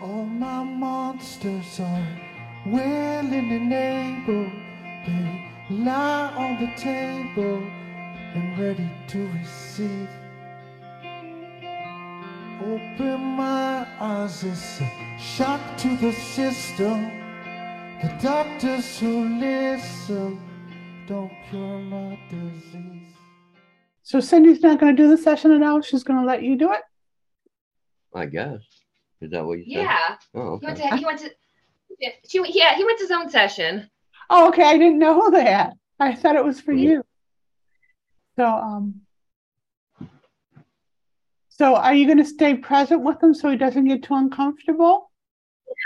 All my monsters are willing and able. They lie on the table and ready to receive. Open my eyes, it's a shock to the system. The doctors who listen don't cure my disease. So Cindy's not going to do the session now. She's going to let you do it. I guess. Is that what you said? Yeah. Oh, He went okay. to. He went to. yeah, She, yeah, he went to his own session. Oh, okay. I didn't know that. I thought it was for you. So, um, so are you going to stay present with him so he doesn't get too uncomfortable?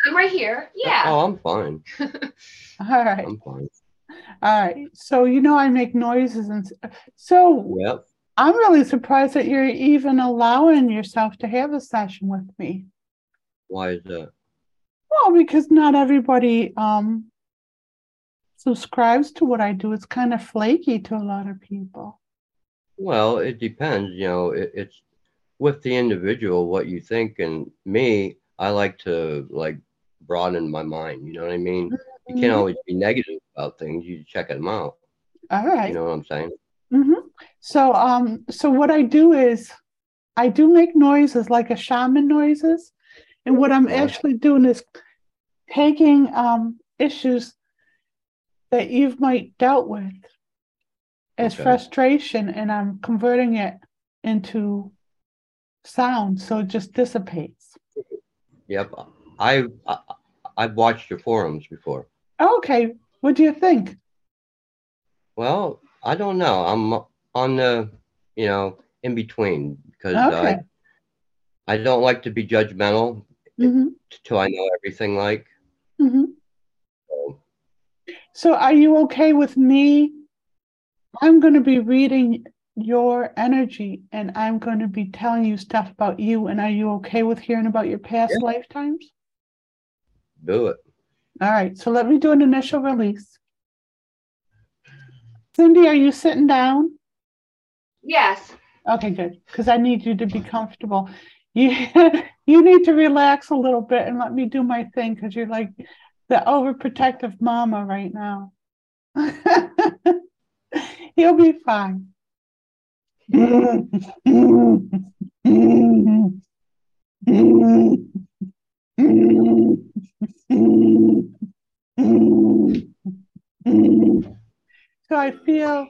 I'm right here. Yeah. Oh, I'm fine. All right. I'm fine. All right. So, you know, I make noises and so Yep. I'm really surprised that you're even allowing yourself to have a session with me. Why is that? Well, because not everybody um subscribes to what I do. It's kind of flaky to a lot of people. Well, it depends. You know, it, it's with the individual what you think, and me, I like to like broaden my mind. You know what I mean? You can't always be negative about things. You check them out. All right. You know what I'm saying? hmm So, um, so what I do is I do make noises like a shaman noises. And what I'm actually doing is taking um, issues that you've might dealt with as Okay. frustration and I'm converting it into sound so it just dissipates. Yep. I, I I've watched your forums before. Okay, what do you think? Well, I don't know. I'm on the, you know, in between because Okay. I I don't like to be judgmental hmm till I know everything. Like, hmm so, So are you okay with me? I'm going to be reading your energy and I'm going to be telling you stuff about you. And are you okay with hearing about your past lifetimes? do it. All right. So let me do an initial release. Cindy, are you sitting down? Yes. Okay, good. Because I need you to be comfortable. You you need to relax a little bit and let me do my thing because you're like the overprotective mama right now. He'll be fine. So I feel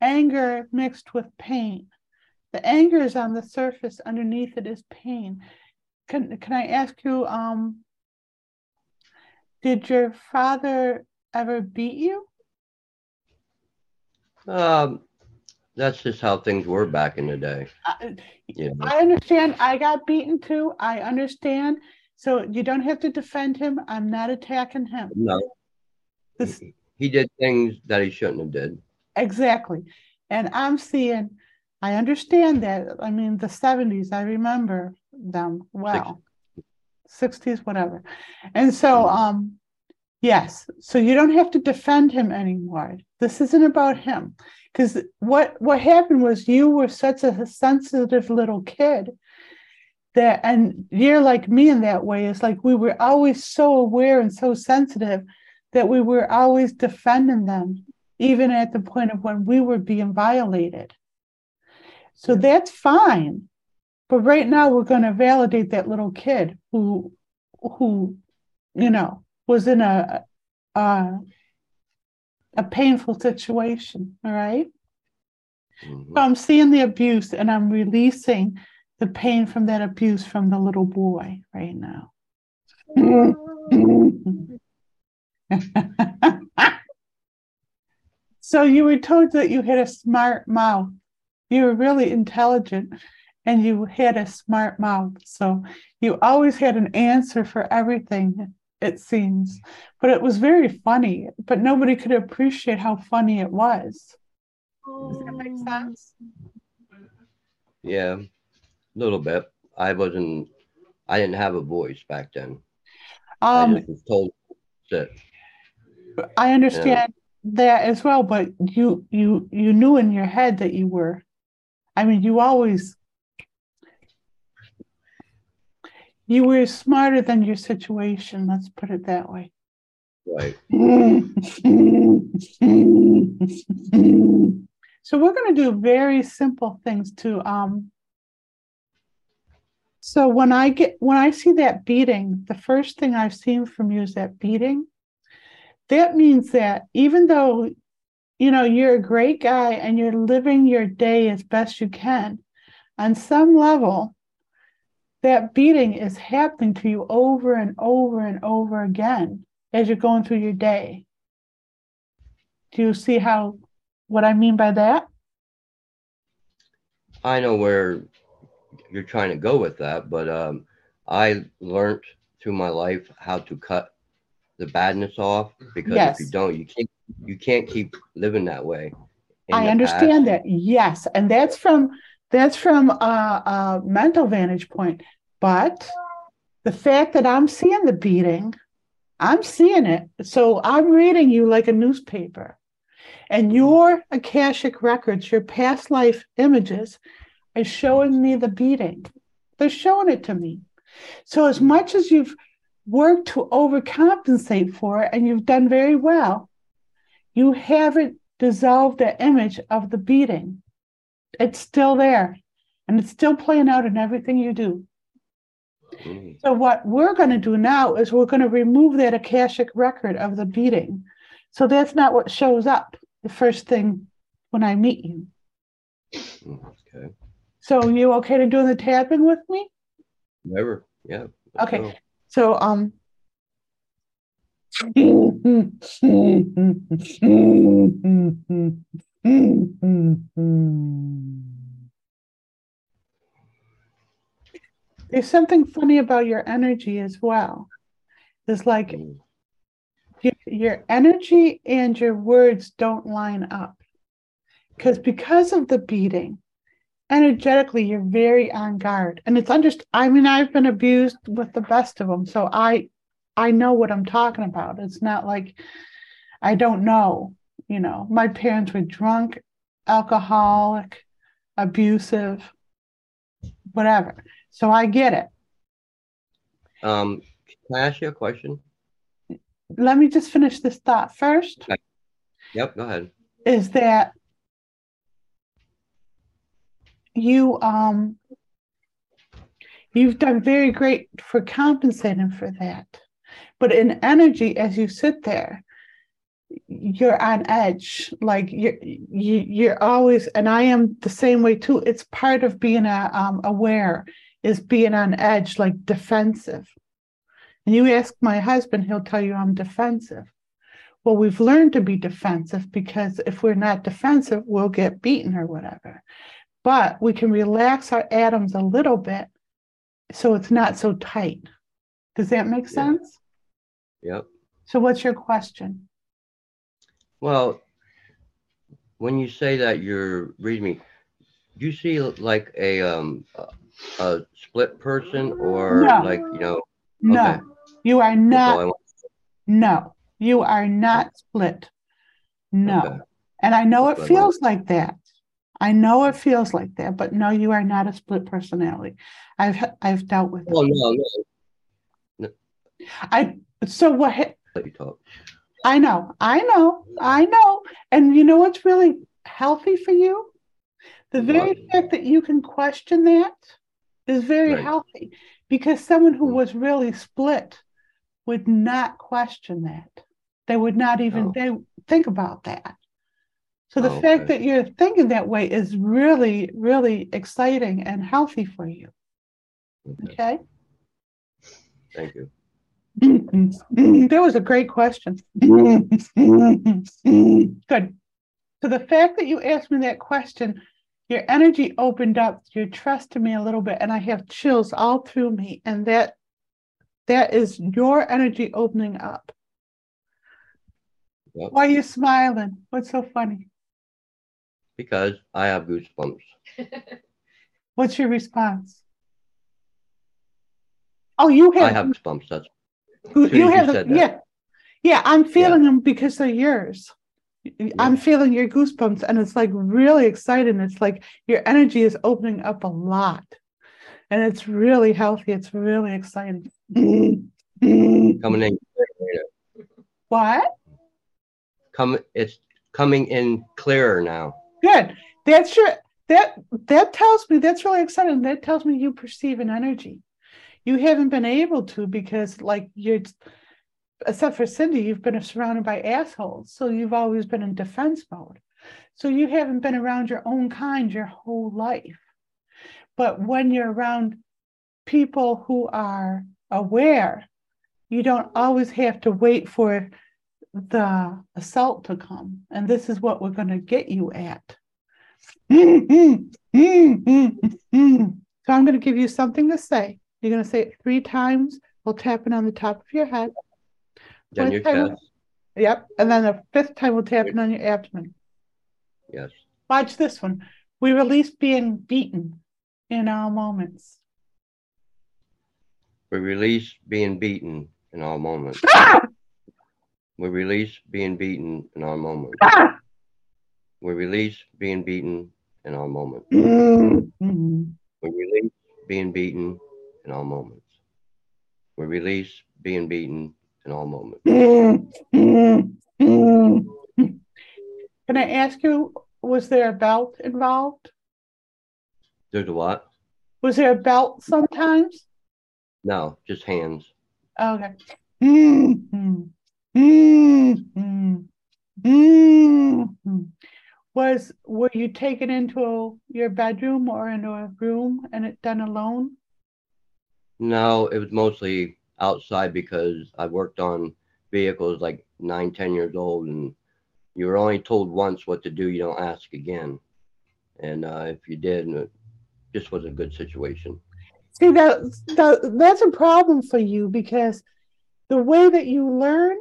anger mixed with pain. The anger is on the surface, underneath it is pain. Can can I ask you, um, did your father ever beat you? Um, that's just how things were back in the day. I, You know? I understand. I got beaten too. I understand. So you don't have to defend him. I'm not attacking him. No, This, he, he did things that he shouldn't have did. exactly. And I'm seeing, I understand that. I mean, the 70s, I remember them well. 60s, whatever. And so, Mhm. um, yes, so you don't have to defend him anymore. This isn't about him. Because what what happened was you were such a sensitive little kid that and you're like me in that way. It's like we were always so aware and so sensitive that we were always defending them, even at the point of when we were being violated. So that's fine. But right now we're going to validate that little kid who who you know was in a a, a painful situation, all right? Mhm. So I'm seeing the abuse and I'm releasing the pain from that abuse from the little boy right now. so you were told that you had a smart mouth. You were really intelligent and you had a smart mouth. So you always had an answer for everything, it seems. But it was very funny, but nobody could appreciate how funny it was. Does that make sense? Yeah, a little bit. I wasn't. I didn't have a voice back then. I Um, just was told to sit. I understand that as well, but you you you knew in your head that you were. I mean, you always You were smarter than your situation. Let's put it that way. Right. So we're going to do very simple things to um so when I get when I see that beating, the first thing I've seen from you is that beating. That means that even though you know you're a great guy and you're living your day as best you can, on some level, that beating is happening to you over and over and over again as you're going through your day. Do you see how what I mean by that? I know where you're trying to go with that, but um, I learned through my life how to cut the badness off because Yes. if you don't, you can't you can't keep living that way. I understand past. that. Yes, and that's from that's from a, a mental vantage point. But the fact that I'm seeing the beating, I'm seeing it. So I'm reading you like a newspaper, and your akashic records, your past life images, are showing me the beating. They're showing it to me. So as much as you've worked to overcompensate for it, and you've done very well, you haven't dissolved the image of the beating. It's still there and it's still playing out in everything you do. Mm, So, what we're going to do now is we're going to remove that Akashic record of the beating. So, that's not what shows up the first thing when I meet you. mm, Okay. So, you okay to do the tapping with me? Never. Yeah. Okay. So, um, there's something funny about your energy as well. It's like Mm, your, your energy and your words don't line up. Because because of the beating energetically you're very on guard. And it's underst- i mean i've been abused with the best of them so i i know what i'm talking about it's not like i don't know you know my parents were drunk alcoholic abusive whatever so i get it Um, can I ask you a question? let me just finish this thought first Yep. Go ahead. is that you um you've done very great for compensating for that but in energy as you sit there you're on edge like you're you, you're always and i am the same way too it's part of being a, um, aware is being on edge like defensive and you ask my husband he'll tell you i'm defensive well, we've learned to be defensive because if we're not defensive, we'll get beaten or whatever. But we can relax our atoms a little bit so it's not so tight. Does that make sense? Yep. So, what's your question? Well, when you say that you're reading me, do you see like a um a, split person or No. like you know? No, Okay. you are not. No, you are not split. No. Okay. And I know it That's what I feels like that. I know it feels like that, but no, you are not a split personality. I've I've dealt with it. Well, no, no. I so what ha- Let you talk. I know, I know, I know. And you know what's really healthy for you? The very fact that you can question that is very Right. healthy because someone who Mm. was really split would not question that. They would not even Oh. they think about that. So the Oh, fact okay. that you're thinking that way is really, really exciting and healthy for you. Okay. Okay. Thank you. that was a great question. Good. So the fact that you asked me that question, your energy opened up, you're trusting me a little bit, and I have chills all through me, and that that is your energy opening up. Yep. Why are you smiling? What's so funny? Because I have goosebumps. What's your response? Oh, you have, I have goosebumps. That's you, you have the, said that. yeah, yeah. I'm feeling them because they're yours. I'm feeling your goosebumps, and it's like really exciting. It's like your energy is opening up a lot, and it's really healthy. It's really exciting. Coming in. What? Come. It's coming in clearer now. Good. That's your that that tells me that's really exciting. That tells me you perceive an energy. You haven't been able to because like you're except for Cindy, you've been surrounded by assholes. So you've always been in defense mode. So you haven't been around your own kind your whole life. But when you're around people who are aware, you don't always have to wait for the assault to come. And this is what we're going to get you at. so I'm going to give you something to say. You're going to say it three times while tapping on the top of your head. Down your time- chest. Yep. And then the fifth time we'll tap it on your abdomen. Yes. Watch this one. We release being beaten in all moments. We release being beaten in all moments. Ah! We release being beaten in all moments. Ah! We release being beaten in all moments. Mhm. We release being beaten in all moments. We release being beaten in all moments. Can I ask you, was there a belt involved? There's a what? Was there a belt sometimes? No, just hands. Okay. Was were you taken into your bedroom or into a room and it done alone? No, it was mostly outside because I worked on vehicles like nine, ten years old, and you were only told once what to do. You don't ask again. And uh, if you did, it just was a good situation. See that, that that's a problem for you because the way that you learn,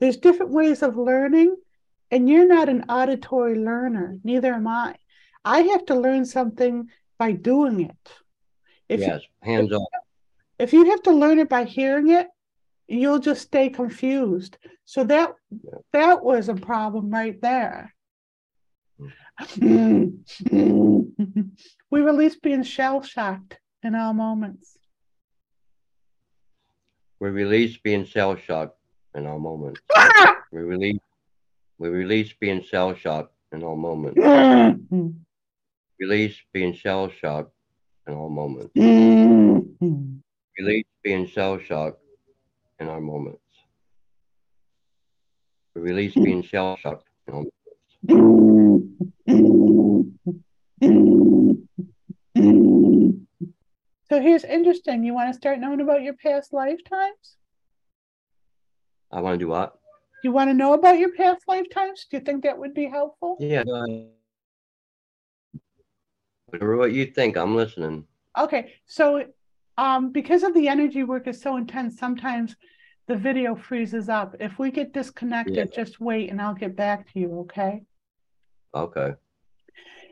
there's different ways of learning, and you're not an auditory learner. Neither am I. I have to learn something by doing it. If yes, hands off. If you have to learn it by hearing it, you'll just stay confused. So that that was a problem right there. we release being shell shocked in all moments. We release being shell shocked in all moments. We release. We release being shell shocked in all moments. Release being shell shocked in all moments. Release being shell shocked in our moments. We release being shell shocked in all moments. So here's interesting. You want to start knowing about your past lifetimes? I want to do what? You want to know about your past lifetimes? Do you think that would be helpful? Yeah. Whatever what you think, I'm listening. Okay, so um, because of the energy work is so intense, sometimes the video freezes up. If we get disconnected, just wait and I'll get back to you, okay? Okay.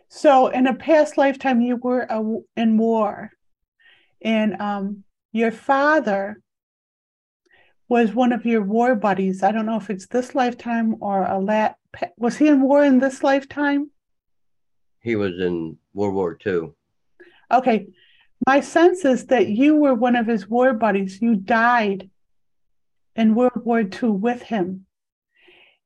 So in a past lifetime, you were a, in war, and um, your father was one of your war buddies. I don't know if it's this lifetime or a lat. Was he in war in this lifetime? He was in World War II. Okay, my sense is that you were one of his war buddies. You died in World War II with him,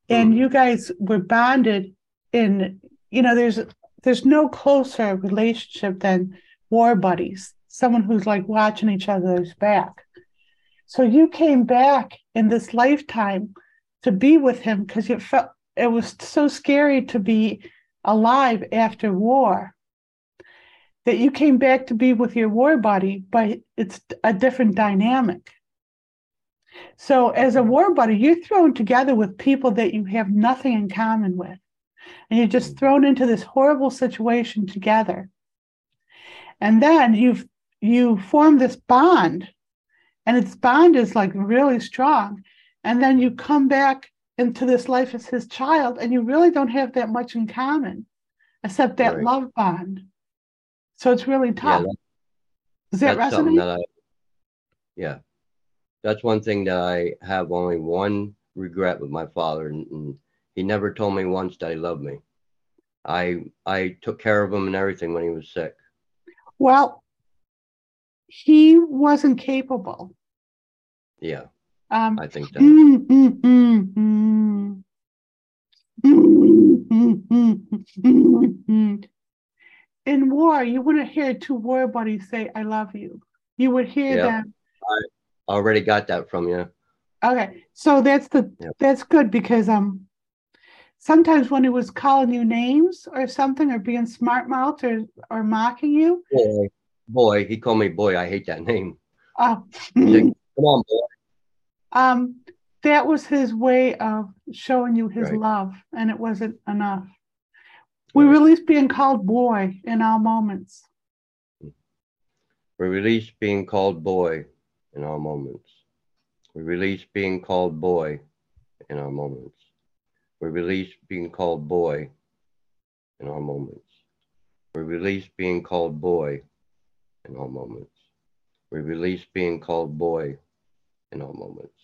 and mm. you guys were bonded. In you know, there's there's no closer relationship than war buddies. Someone who's like watching each other's back. So you came back in this lifetime to be with him because you felt it was so scary to be alive after war that you came back to be with your war buddy, but it's a different dynamic. So, as a war buddy, you're thrown together with people that you have nothing in common with, and you're just thrown into this horrible situation together. And then you've you form this bond, and its bond is like really strong. And then you come back into this life as his child, and you really don't have that much in common, except that Right. love bond. So it's really Yeah, tough. that- Does that that's resonate? that I. Yeah, that's one thing that I have only one regret with my father, and, and he never told me once that he loved me. I I took care of him and everything when he was sick. Well, he wasn't capable. Yeah, Um, I think that. mm, mm, mm, mm. Mm, mm, mm, mm, mm. In war, you wouldn't hear two war buddies say, I love you. You would hear Yeah. them. I already got that from you. Okay, so that's the Yep. that's good because um sometimes when he was calling you names or something or being smart mouthed or or mocking you, Boy, boy, he called me boy. I hate that name. He's like, Come on, boy. um that was his way of showing you his Right. love and it wasn't enough. We release being called boy in all moments. We release being called boy in our moments. We release being called boy in our moments. We release being called boy in our moments. We release being called boy in our moments. We release being called boy in our moments.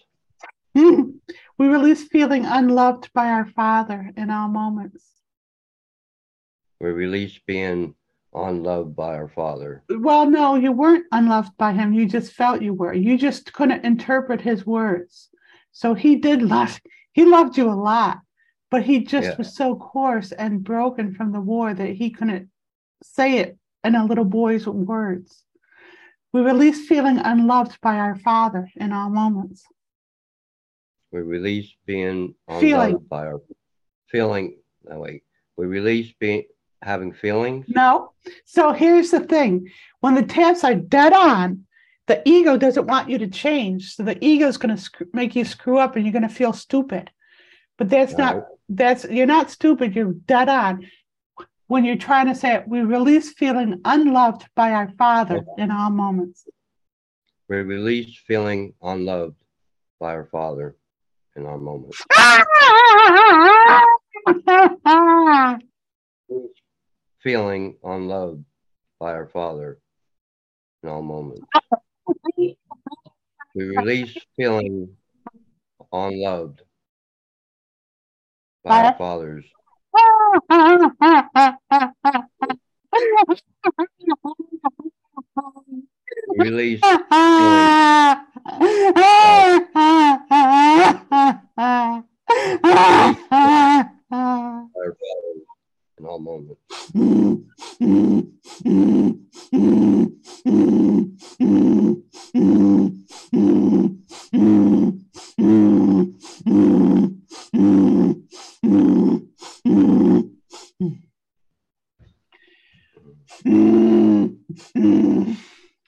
we release feeling unloved by our father in all moments. We release being unloved by our Father. Well, no, you weren't unloved by him. You just felt you were. You just couldn't interpret his words. So he did love, he loved you a lot, but he just Yeah. was so coarse and broken from the war that he couldn't say it in a little boy's words. We release feeling unloved by our Father in all moments. We release being unloved Feeling. by our feeling. No, wait. We release being having feelings. No. So here's the thing when the taps are dead on, the ego doesn't want you to change. So the ego is going to sc- make you screw up and you're going to feel stupid. But that's not, that's, you're not stupid. You're dead on. When you're trying to say it, we release feeling unloved by our Father in all moments. We release feeling unloved by our Father in our moments. Feeling unloved by our Father in all moments. We release feeling unloved by our fathers. Release by our fathers in all moments.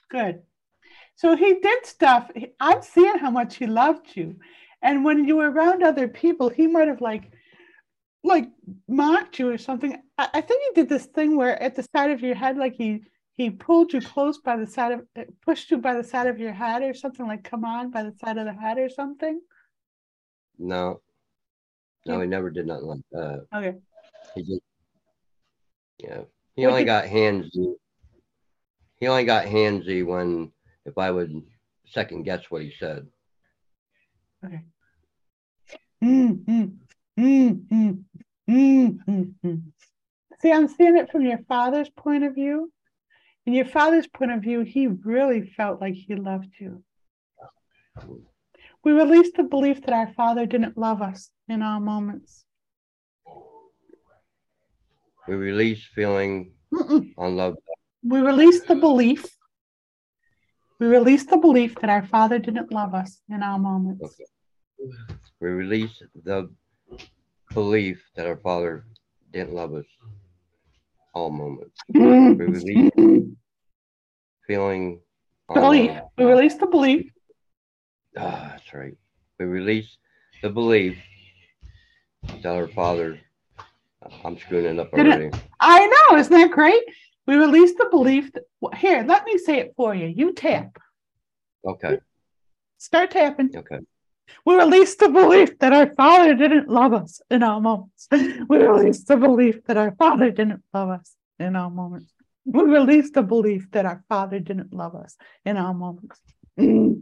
Good. So he did stuff. he- I'm seeing how much he loved you. And when you were around other people, he might have like like mocked you or something. I, I think he did this thing where at the side of your head, like he he pulled you close by the side of uh, pushed you by the side of your head or something like come on by the side of the head or something. No. No, he never did nothing like that. Okay. He just, yeah. He What only did- got handsy. He only got handsy when if I would second guess what he said. Okay. Mm, mm, mm, mm, mm, mm, mm. See, I'm seeing it from your father's point of view. In your father's point of view, he really felt like he loved you. We released the belief that our father didn't love us in all moments. We release feeling Mm-mm. unloved. We released the belief. We released the belief that our father didn't love us in all moments. Okay. We release the belief that our Father didn't love us all moments. We release feeling Belief. unloved. We release the belief. Ah, that's right. We release the belief that our Father. I'm screwing it up Did it- already. I know, isn't that great? We release the belief that here, let me say it for you. You tap. Okay. Start tapping. Okay. We released the belief that our father didn't love us in our moments. We released the belief that our father didn't love us in our moments. We released the belief that our father didn't love us in our moments. We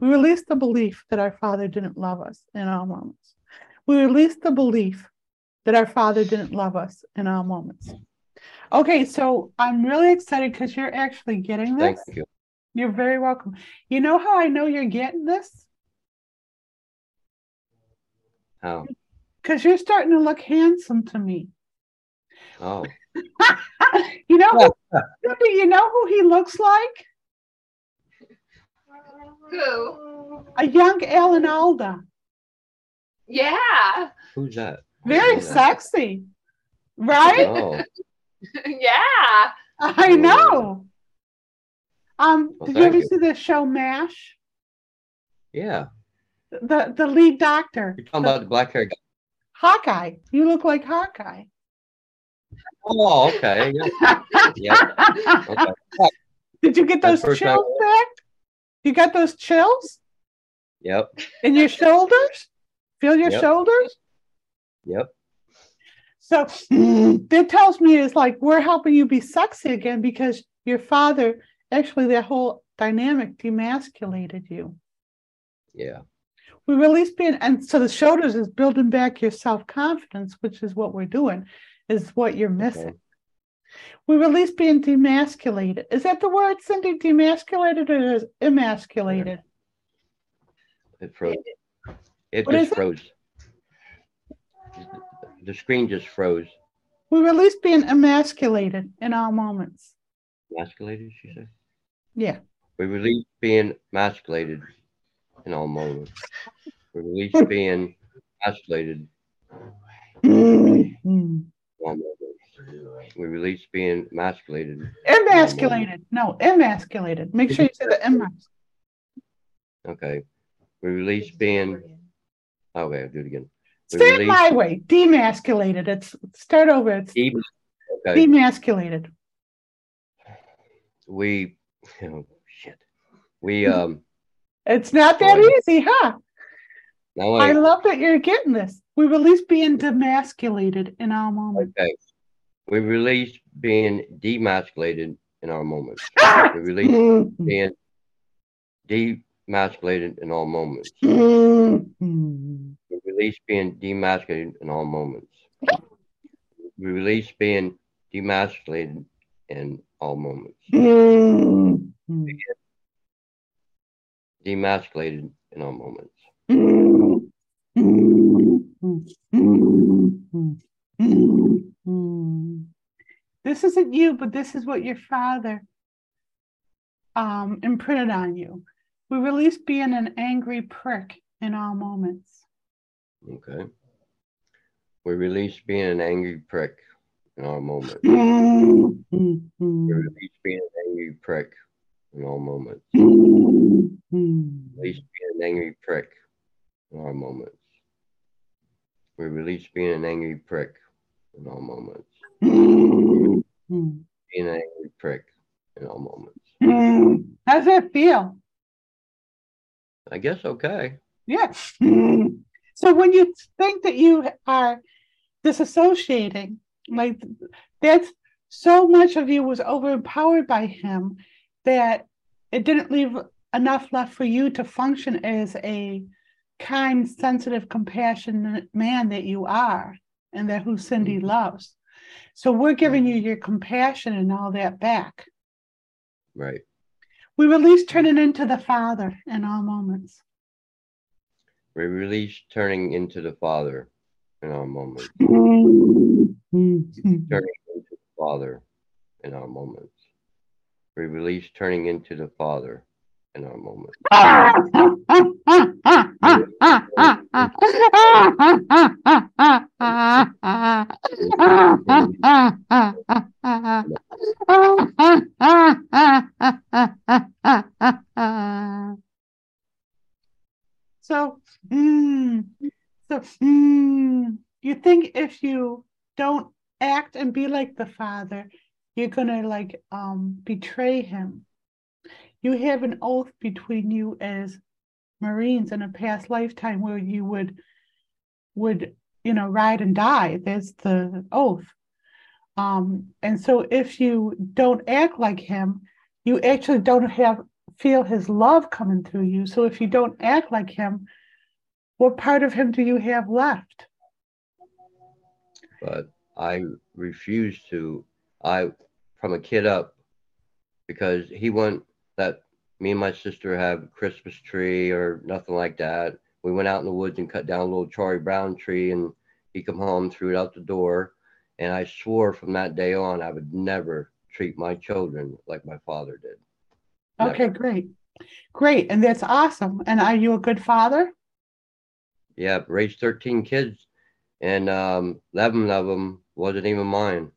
released the belief that our father didn't love us in our moments. We released the belief that our father didn't love us in our moments. Okay, so I'm really excited because you're actually getting this. Thank you. You're very welcome. You know how I know you're getting this? How? Because you're starting to look handsome to me. Oh, you know, who, do you know who he looks like? Who? A young Alan Alda. Yeah. who's that? Very don't that. sexy, right? Oh, yeah. I know. Um, Well, did you ever you. see the show MASH? yeah. The the lead doctor, You're talking about the black hair guy. Hawkeye. You look like Hawkeye. Oh, okay. Yeah. yeah. Okay. Did you get those first time- chills back? You got those chills Yep. in your shoulders? Feel your Yep. shoulders? Yep. So that tells me is like we're helping you be sexy again because your father actually that whole dynamic demasculated you. Yeah. We release being and so the shoulders is building back your self-confidence, which is what we're doing, is what you're missing. We release being demasculated. Is that the word, Cindy? Demasculated or is emasculated? It froze. It What just it? froze. The screen just froze. We release being emasculated in all moments. Emasculated, she said. Yeah. We release being emasculated in all moments. We release being emasculated in all moments. We release being emasculated. Emasculated. No, emasculated. Make sure you say the emas. Okay. We release being. Okay, I'll do it again. We Say release my way. Demasculated. It's start over. It's de- Okay. demasculated. We. Oh shit. We um. It's not that Boy. easy, huh? Now I I. love that you're getting this. We release being demasculated in all moments. Okay. We release being demasculated in our moments. We release being demasculated in all moments. We release being demasculated in all moments. We release being demasculated in all moments. Demasculated in all moments. This isn't you, but this is what your father um, imprinted on you. We release being an angry prick in all moments. Okay. We release being an angry prick in all moments. Mm. We release being an angry prick in all moments. Hmm. Release being an angry prick in all moments. We release being an angry prick in all moments. Hmm. Being an angry prick in all moments. Hmm. How's that feel? I guess okay. Yeah. So when you think that you are disassociating, like that's so much of you was overempowered by him that it didn't leave enough left for you to function as a kind, sensitive, compassionate man that you are and that who Cindy mm-hmm. loves. So we're giving you your compassion and all that back. Right. We release turning into the Father in all moments. We release turning into the Father in our moments. Mm-hmm. Turning into the Father in our moments. We release turning into the Father in our moment. So, mm, so mm, you think if you don't act and be like the father, you're gonna like um betray him. You have an oath between you as Marines in a past lifetime where you would would you know ride and die. That's the oath. Um, and so if you don't act like him, you actually don't have feel his love coming through you. So if you don't act like him, what part of him do you have left? But I refuse to. I, from a kid up, because he went that me and my sister have a Christmas tree or nothing like that. We went out in the woods and cut down a little Charlie Brown tree, and he come home, threw it out the door, and I swore from that day on I would never treat my children like my father did. Never. Okay, great. Great. And that's awesome. And are you a good father? Yeah, raised 13 kids, and um, 11 of them wasn't even mine.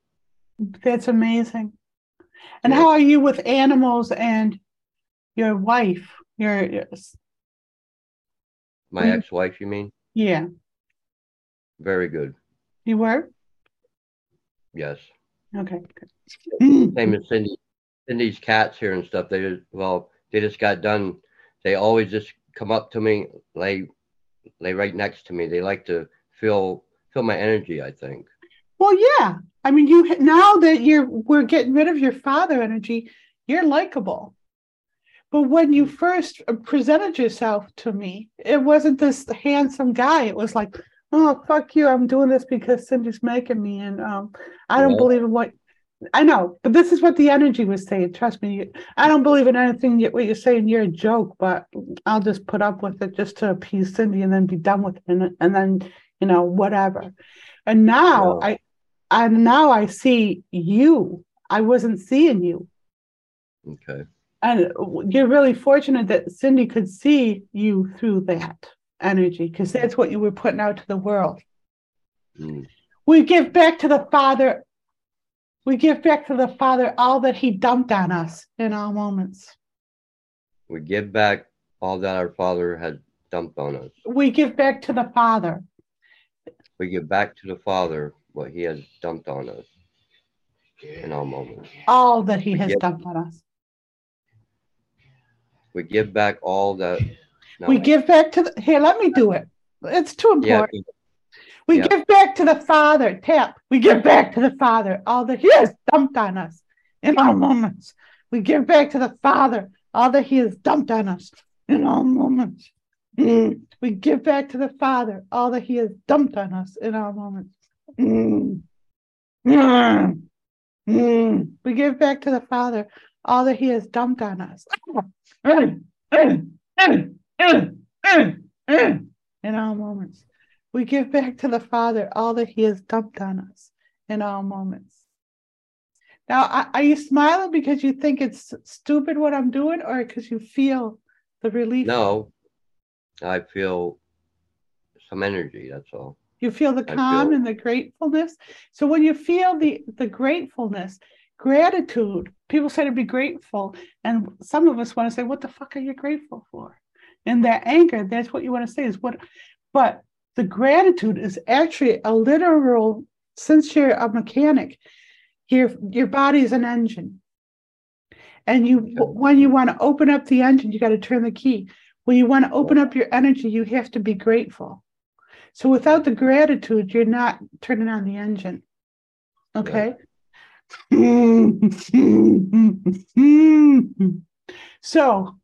That's amazing. And Yeah. how are you with animals and your wife? Your My Mm. ex-wife, you mean? yeah, Very good. you were? Yes. Okay. good. Same as Cindy. Cindy's cats here and stuff. They just, well, they just got done. They always just come up to me, lay, lay right next to me. They like to feel feel my energy. I think. Well, yeah. I mean, you now that you're we're getting rid of your father energy, you're likable. But when you first presented yourself to me, it wasn't this handsome guy. It was like, oh fuck you, I'm doing this because Cindy's making me, and um, I don't Yeah. believe in what I know. But this is what the energy was saying. Trust me, I don't believe in anything. You, what you're saying, you're a joke, but I'll just put up with it just to appease Cindy, and then be done with it, and, and then you know whatever. And now Yeah. I, I now I see you. I wasn't seeing you. Okay. And you're really fortunate that Cindy could see you through that energy because that's what you were putting out to the world. Mm. We give back to the Father. We give back to the Father all that He dumped on us in all moments. We give back all that our Father had dumped on us. We give back to the Father. We give back to the Father what He has dumped on us in all moments. all that He We has give- dumped on us. We give back all that. no, We give back to the. Here, let me do it. It's too Yeah. important. We Yeah. give back to the Father. Tap. We give back to the Father all that He has dumped on us in all moments. We give back to the Father all that He has dumped on us in all moments. Mm. We give back to the Father all that He has dumped on us in all moments. Mm. Mm. Mm. We give back to the Father all that He has dumped on us. In all moments. We give back to the Father all that He has dumped on us in all moments. Now, are- are you smiling because you think it's stupid what I'm doing, or because you feel the relief? No, I feel some energy. That's all. You feel the calm feel- and the gratefulness. So when you feel the the gratefulness, gratitude, people say to be grateful, and some of us want to say, "What the fuck are you grateful for?" And that anger, that's what you want to say is what. But the gratitude is actually a literal. Since you're a mechanic, your your body is an engine, and you when you want to open up the engine, you got to turn the key. When you want to open up your energy, you have to be grateful. So without the gratitude, you're not turning on the engine. Okay. so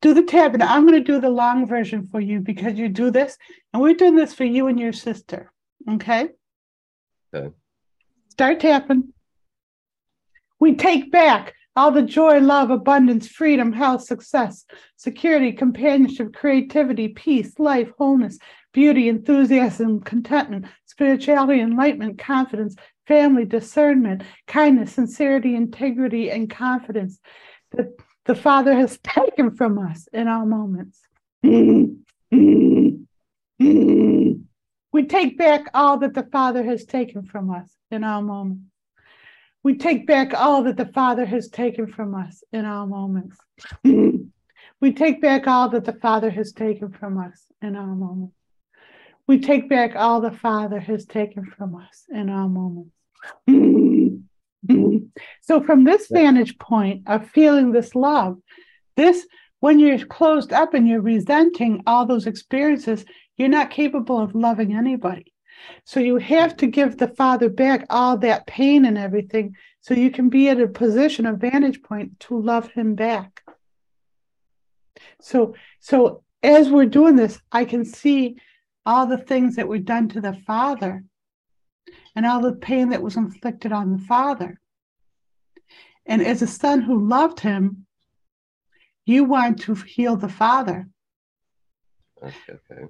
do the tab, and I'm going to do the long version for you because you do this, and we're doing this for you and your sister. Okay. Okay. Start tapping. We take back all the joy, love, abundance, freedom, health, success, security, companionship, creativity, peace, life, wholeness, beauty, enthusiasm, contentment, spirituality, enlightenment, confidence, family, discernment, kindness, sincerity, integrity, and confidence that the Father has taken from us in all moments. We take back all that the Father has taken from us in all moments. We take back all that the Father has taken from us in all moments. We take back all that the Father has taken from us in all moments. We take back all the Father has taken from us in all moments. So, from this vantage point of feeling this love, this, when you're closed up and you're resenting all those experiences, you're not capable of loving anybody. So, you have to give the Father back all that pain and everything so you can be at a position, a vantage point to love Him back. So, so as we're doing this, I can see all the things that were done to the Father and all the pain that was inflicted on the Father. And as a son who loved him, You want to heal the father. Okay.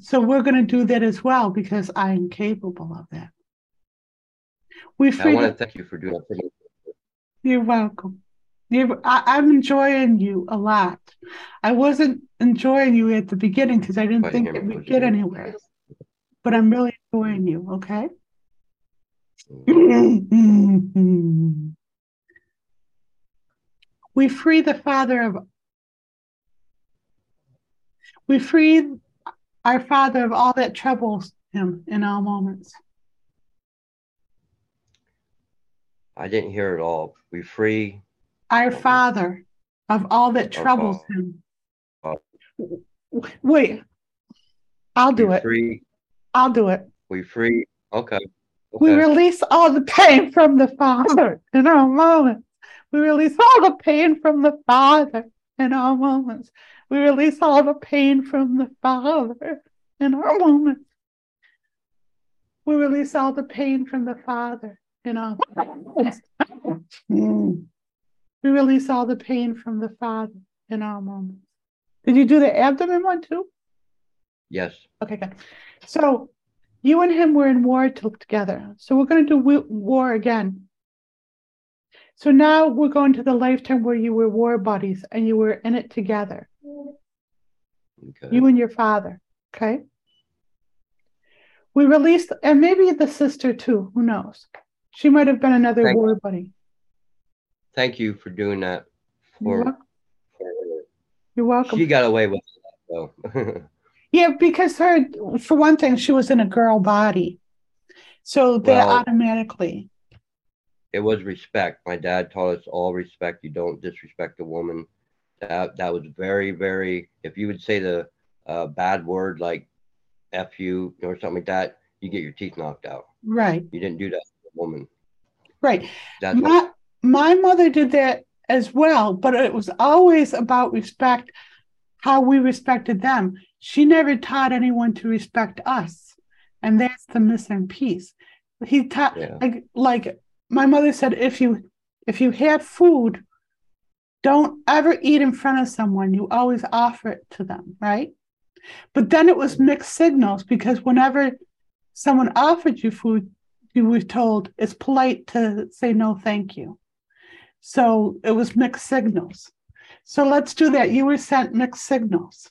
So we're going to do that as well because I'm capable of that. We I want to thank you for doing that. You're welcome. You're, I, I'm enjoying you a lot. I wasn't enjoying you at the beginning because I didn't Why think it you would get anywhere. But I'm really enjoying you. Okay. we free the father of. We free our father of all that troubles him in all moments. I didn't hear it all. We free. Our father of all that troubles him. Wait, I'll do we it. Free. I'll do it. We free. Okay. We release all the pain from the Father in our moments. We release all the pain from the Father in our moments. We release all the pain from the Father in our moments. We release all the pain from the Father in our moments. Mm. We release all the pain from the Father in our moments. Did you do the abdomen one too? Yes. Okay, good. So you and him were in war together. So we're going to do war again. So now we're going to the lifetime where you were war buddies and you were in it together, Okay. you and your father. Okay. We released, and maybe the sister too. Who knows? She might have been another Thank- war buddy. Thank you for doing that. You're, For, you're welcome. she got away with it though. Yeah, because her, for one thing, she was in a girl body. So that Well- automatically, it was respect. My dad taught us all respect. You don't disrespect a woman. That that was very very. If you would say the uh, bad word like "f you" or something like that, you get your teeth knocked out. right, You didn't do that to a woman. right. That's my my mother did that as well, but it was always about respect, how we respected them. She never taught anyone to respect us, and that's the missing piece. He taught Yeah. like like my mother said, if you if you have food, don't ever eat in front of someone. You always offer it to them, right? But then it was mm-hmm. mixed signals because whenever someone offered you food, you were told it's polite to say no, thank you. So it was mixed signals. So let's do that. You were sent mixed signals.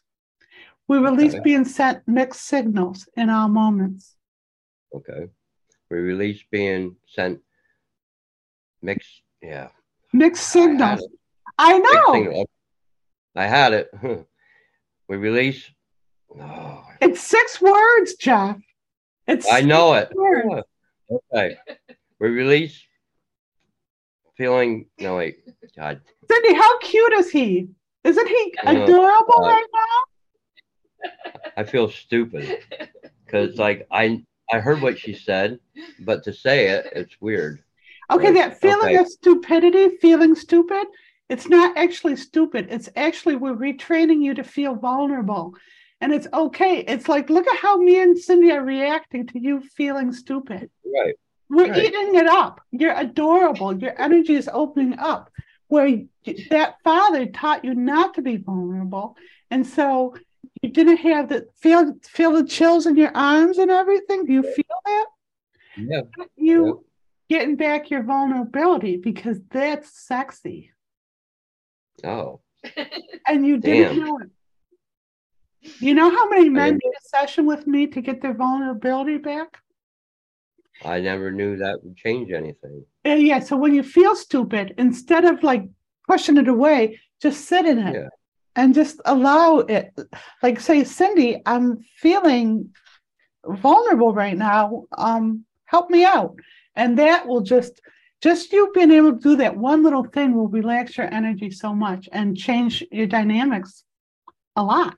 We release Okay. being sent mixed signals in all moments. okay. We release being sent mixed. Yeah. Mixed signals. it. I know. signal. I had it. we release. Oh, It's six words, Jeff. It's I know it. words. Okay. We release feeling. No wait. God. Cindy, how cute is he? Isn't he know, adorable uh, right now? I feel stupid because like I I heard what she said, but to say it, it's weird. Okay, that feeling okay. of stupidity, feeling stupid, it's not actually stupid. It's actually we're retraining you to feel vulnerable. And it's okay. It's like, look at how me and Cindy are reacting to you feeling stupid. Right. We're Right. eating it up. You're adorable. Your energy is opening up. Where that father taught you not to be vulnerable. And so you didn't have the feel feel the chills in your arms and everything. Do you feel that? Yeah. You getting back your vulnerability because that's sexy. Oh. And you didn't Damn. know it. You know how many men did a session with me to get their vulnerability back? I never knew that would change anything. Uh, yeah, so when you feel stupid, instead of like pushing it away, just sit in it Yeah. and just allow it. Like say, Cindy, I'm feeling vulnerable right now. Um, help me out. And that will just just you being able to do that one little thing will relax your energy so much and change your dynamics a lot.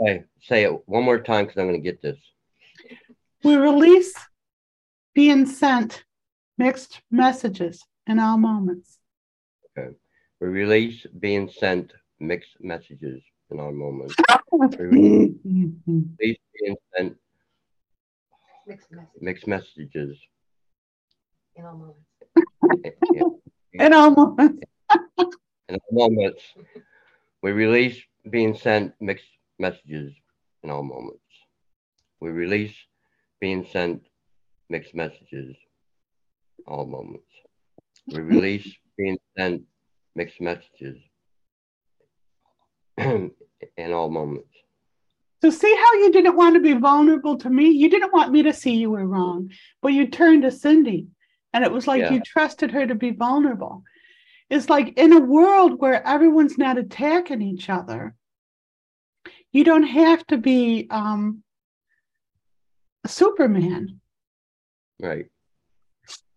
Okay. Say it one more time because I'm going to get this. We release being sent mixed messages in all moments. Okay. We release being sent mixed messages in our moments. Release Release being sent Mixed message mixed messages. in all moments. Yeah. in all moments. In our moments. We release being sent mixed messages in all moments. We release being sent mixed messages all moments. We release being sent mixed messages in all moments. So see how you didn't want to be vulnerable to me? You didn't want me to see you were wrong, but you turned to Cindy. And it was like Yeah. you trusted her to be vulnerable. It's like in a world where everyone's not attacking each other, you don't have to be um, Superman. Right.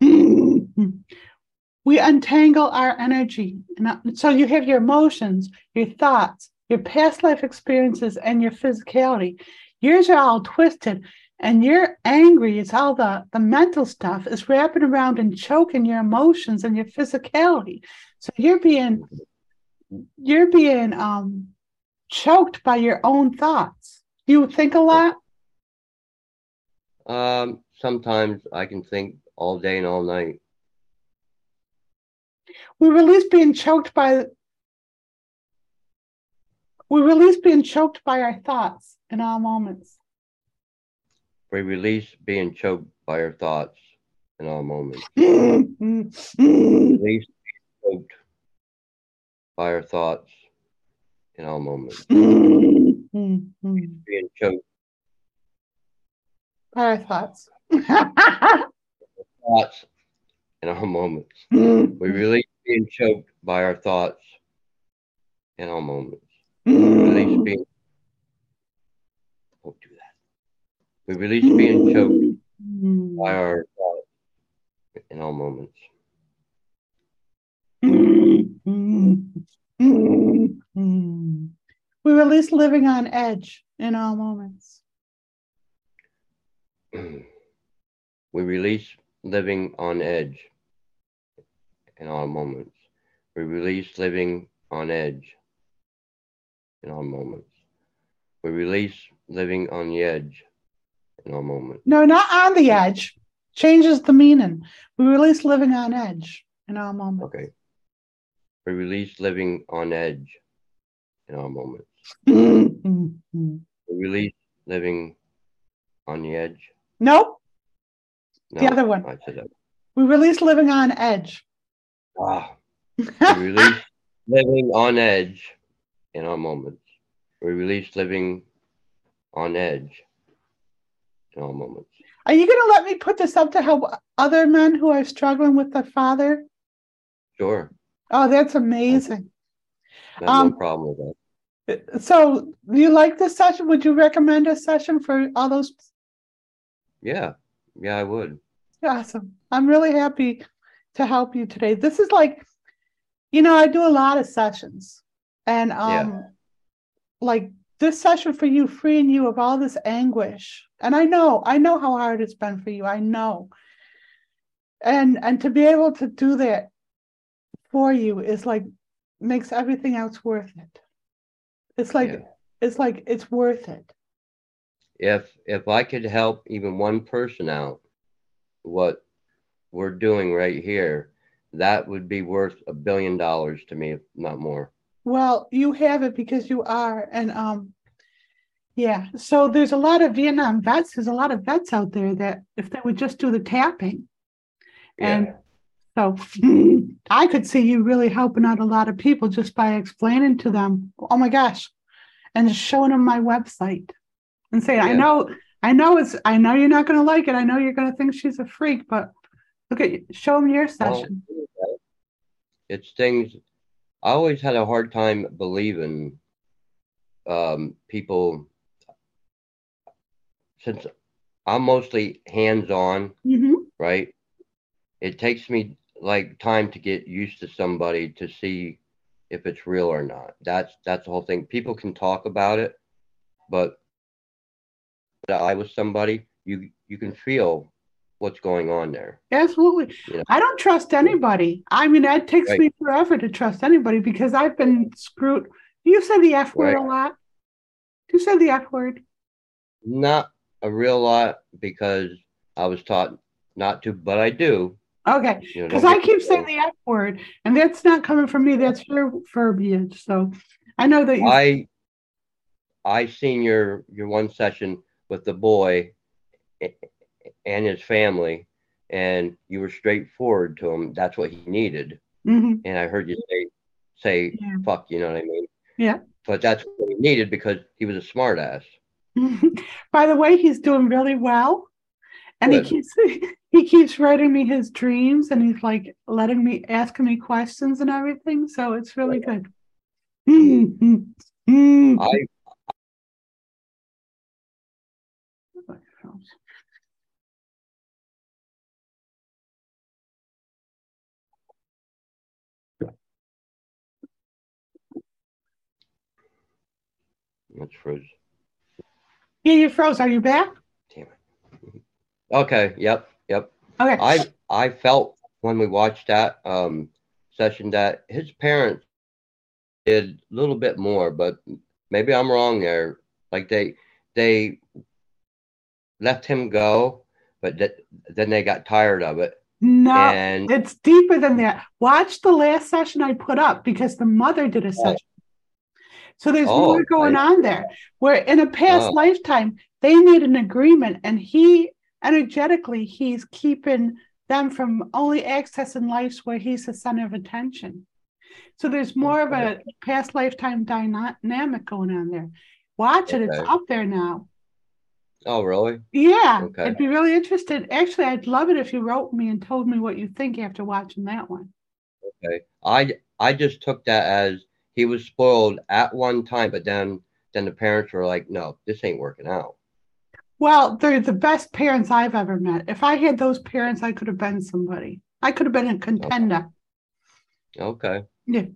we untangle our energy. And so you have your emotions, your thoughts, your past life experiences, and your physicality. Yours are all twisted and you're angry. It's all the, the mental stuff is wrapping around and choking your emotions and your physicality. So you're being you're being um choked by your own thoughts. You think a lot? Um, sometimes I can think all day and all night. we release being choked by we release being choked by our thoughts in all moments We release being choked by our thoughts in all moments. Release being choked by our thoughts in all moments. Being choked by our thoughts thoughts in all moments. We release being choked by our thoughts in all moments. We release being don't do that. We release being choked by our thoughts in all moments. we release living on edge in all moments we release living on edge in all moments. We release living on edge in all moments. We release living on the edge in all moments. no not on the edge changes the meaning we release living on edge in all moments Okay. We release living on edge in all moments. Mhm. We release living on the edge. nope No, the other one I said that. we release living on edge Ah, we release living on edge in our moments. We release living on edge in all moments. Are you going to let me put this up to help other men who are struggling with their father? Sure. Oh, that's amazing. I have Um, no problem with that. So, do you like this session? Would you recommend a session for all those? Yeah. Yeah, I would. Awesome. I'm really happy to help you today. This is like, you know, I do a lot of sessions, and um, Yeah. like this session for you, freeing you of all this anguish. And I know, I know how hard it's been for you. I know. And and to be able to do that for you is like makes everything else worth it. It's like Yeah. it's like it's worth it. If if I could help even one person out, what we're doing right here, that would be worth a billion dollars to me, if not more. Well, you have it because you are. And um yeah, so there's a lot of Vietnam vets. There's a lot of vets out there that if they would just do the tapping. And Yeah. so I could see you really helping out a lot of people just by explaining to them, oh my gosh, and just showing them my website and saying, I know, I know it's I know you're not gonna like it. I know you're gonna think she's a freak, but look at you, show them your session. Well, it's things I always had a hard time believing um, people since I'm mostly hands on, mm-hmm. right? It takes me like time to get used to somebody to see if it's real or not. That's that's the whole thing. People can talk about it, but that I was somebody, you you can feel what's going on there. Absolutely. Yeah. I don't trust anybody. I mean, it takes Right. me forever to trust anybody because I've been screwed. Do you say the F word Right. a lot? Do you say the F word? Not a real lot because I was taught not to, but I do. Okay. You know, Because I keep saying the F word, and that's not coming from me. That's your verbiage. So I know that you. I I seen your your one session with the boy and his family, and you were straightforward to him. That's what he needed, Mhm. and I heard you say say Yeah. fuck. You know what I mean? Yeah. But that's what he needed because he was a smart ass. By the way, he's doing really well, and he keeps he keeps writing me his dreams, and he's like letting me asking me questions and everything. So it's really good. Hmm. I that's froze. Yeah, you froze. Are you back? Damn it. Okay. Yep. Yep. Okay. I I felt when we watched that um session that his parents did a little bit more, but maybe I'm wrong there. Like they they left him go, but th- then they got tired of it, no, and it's deeper than that. Watch the last session I put up because the mother did a oh. session. So there's Oh, more going I- on there. Where in a past Oh. lifetime, they made an agreement and he energetically he's keeping them from only accessing lives where he's the center of attention. So there's more of a past lifetime dynamic going on there. Watch it, it's Okay. up there now. Oh really? Yeah, Okay. I'd be really interested. Actually, I'd love it if you wrote me and told me what you think after watching that one. Okay. I I just took that as he was spoiled at one time, but then then the parents were like, no, this ain't working out. Well, they're the best parents I've ever met. If I had those parents, I could have been somebody. I could have been a contender. Okay. Yeah.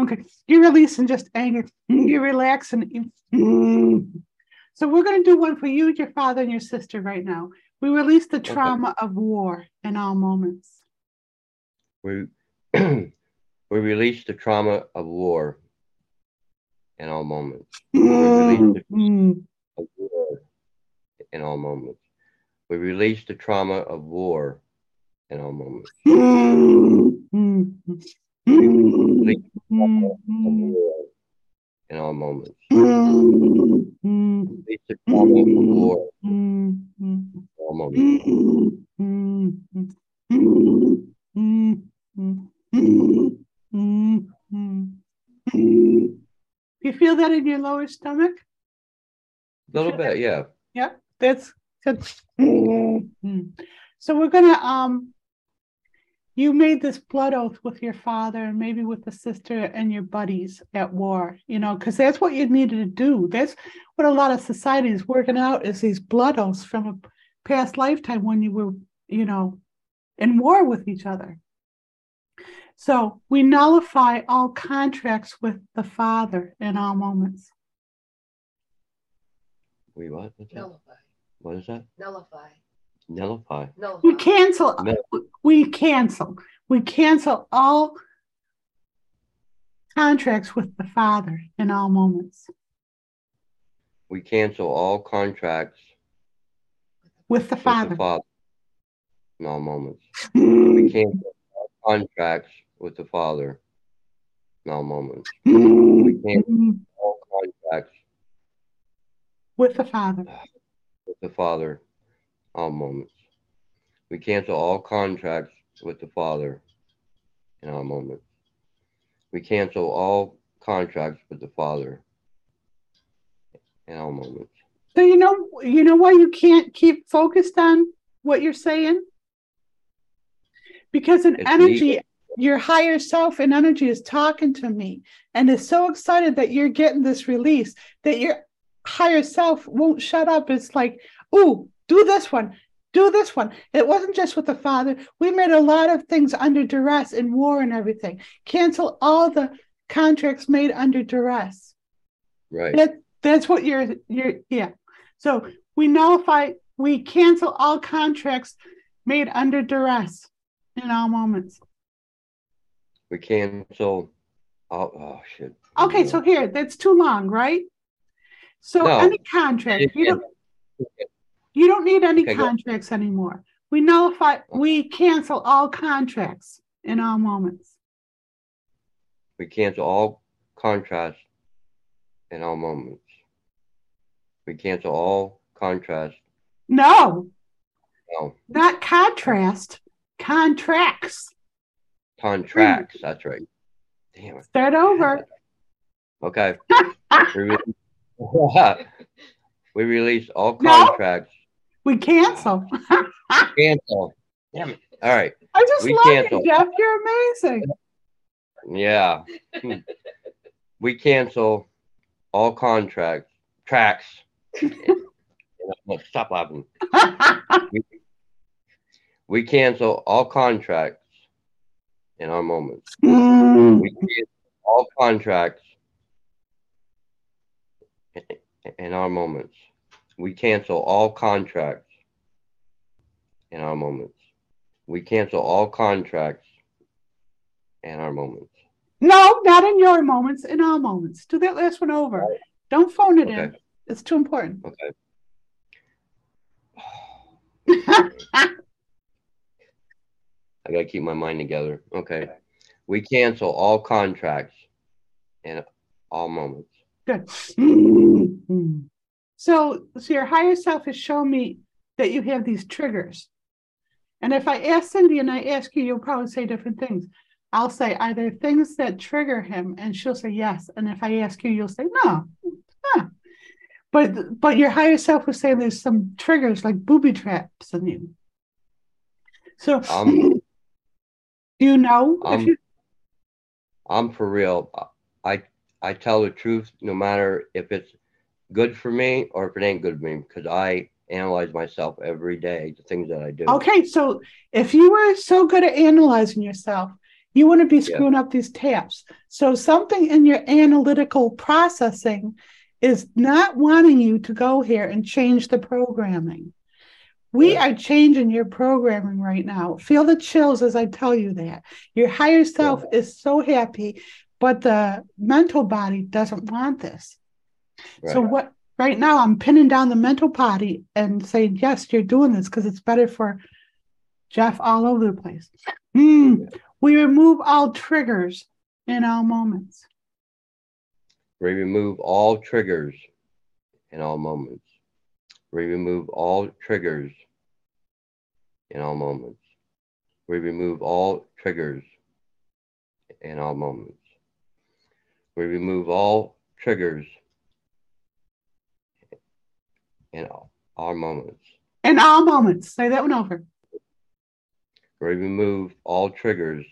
okay. You release and just anger. You relax and. So we're going to do one for you, your father, and your sister right now. We release the trauma of war in all moments. We we release the trauma of war in all moments. release the Mm. of war in all moments. We release the trauma of war in all moments. Release the trauma of war in all moments. Release the trauma of war in all moments. You feel that in your lower stomach? A little bit, yeah. Yeah, that's good. So we're gonna um you made this blood oath with your father and maybe with the sister and your buddies at war, you know, because that's what you needed to do. That's what a lot of society is working out is these blood oaths from a past lifetime when you were, you know, in war with each other. So we nullify all contracts with the father in all moments. We what? What's that? Nullify. What is that? Nullify. Nullify. Nullify. We cancel. No. We cancel. We cancel all contracts with the Father in all moments. We cancel all contracts With the with Father. the Father in all moments. We cancel all contracts with the Father in all moments. We cancel all contracts With the Father. Ah. The Father all moments. We cancel all contracts with the Father in all moments. We cancel all contracts with the Father in all moments. So you know, you know why you can't keep focused on what you're saying? Because an It's energy, your higher self and energy is talking to me and is so excited that you're getting this release that your higher self won't shut up. It's like, oh, do this one, do this one. It wasn't just with the father. We made a lot of things under duress in war and everything. Cancel all the contracts made under duress. Right. That that's what you're you're yeah. So we nullify, we cancel all contracts made under duress in all moments. We cancel all oh shit. Okay, so here, that's too long, right? So No. any contract, you don't you don't need any Okay, go. contracts anymore. We nullify, we cancel all contracts in all moments. We cancel all contracts in all moments. We cancel all contracts. No, No, not contrast, contracts. contracts. That's right. Damn it. Start over. Okay. we, release all No. We cancel. Cancel. Damn it. All right. I just We love cancel. you, Jeff. You're amazing. Yeah. We cancel all contracts. Tracks. Stop laughing. We cancel all contracts in our moments. Mm. We cancel all contracts in our moments. We cancel all contracts in our moments. We cancel all contracts in our moments. No, not in your moments, in all moments. Do that last one over. Don't phone it in. It's too important. Okay. I gotta keep my mind together. Okay. We cancel all contracts in all moments. Good. Mm-hmm. So, so your higher self has shown me that you have these triggers. And if I ask Cindy and I ask you, you'll probably say different things. I'll say, are there things that trigger him? And she'll say yes. And if I ask you, you'll say no. Huh. But but your higher self will say there's some triggers like booby traps in you. So Um, do you know if um, you I'm for real. I I tell the truth no matter if it's good for me or if it ain't good for me because I analyze myself every day, the things that I do. Okay, so if you were so good at analyzing yourself, you wouldn't be Yeah. screwing up these taps. So something in your analytical processing is not wanting you to go here and change the programming. We Yeah. are changing your programming right now. Feel the chills as I tell you that. Your higher self is so happy, but the mental body doesn't want this. So what right now I'm pinning down the mental body and saying, yes, you're doing this because it's better for Jeff all over the place. Mm. We remove all triggers in all moments. We remove all triggers in all moments. We remove all triggers in all moments. We remove all triggers in all moments. We remove all triggers in all, all moments. In all moments. Say that one over. We remove all triggers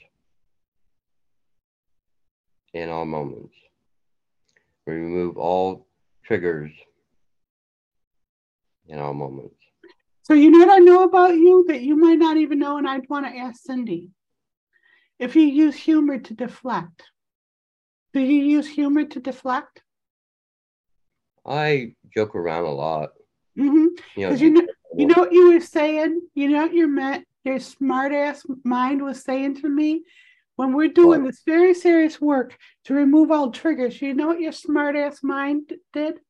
in all moments. We remove all triggers in all moments. So you know what I know about you that you might not even know, and I'd want to ask Cindy. If you use humor to deflect, do you use humor to deflect? I joke around a lot. Mm-hmm. You know, you know, you know what you were saying. You know what your met your smart ass mind was saying to me when we're doing What? this very serious work to remove all triggers. You know what your smart ass mind did?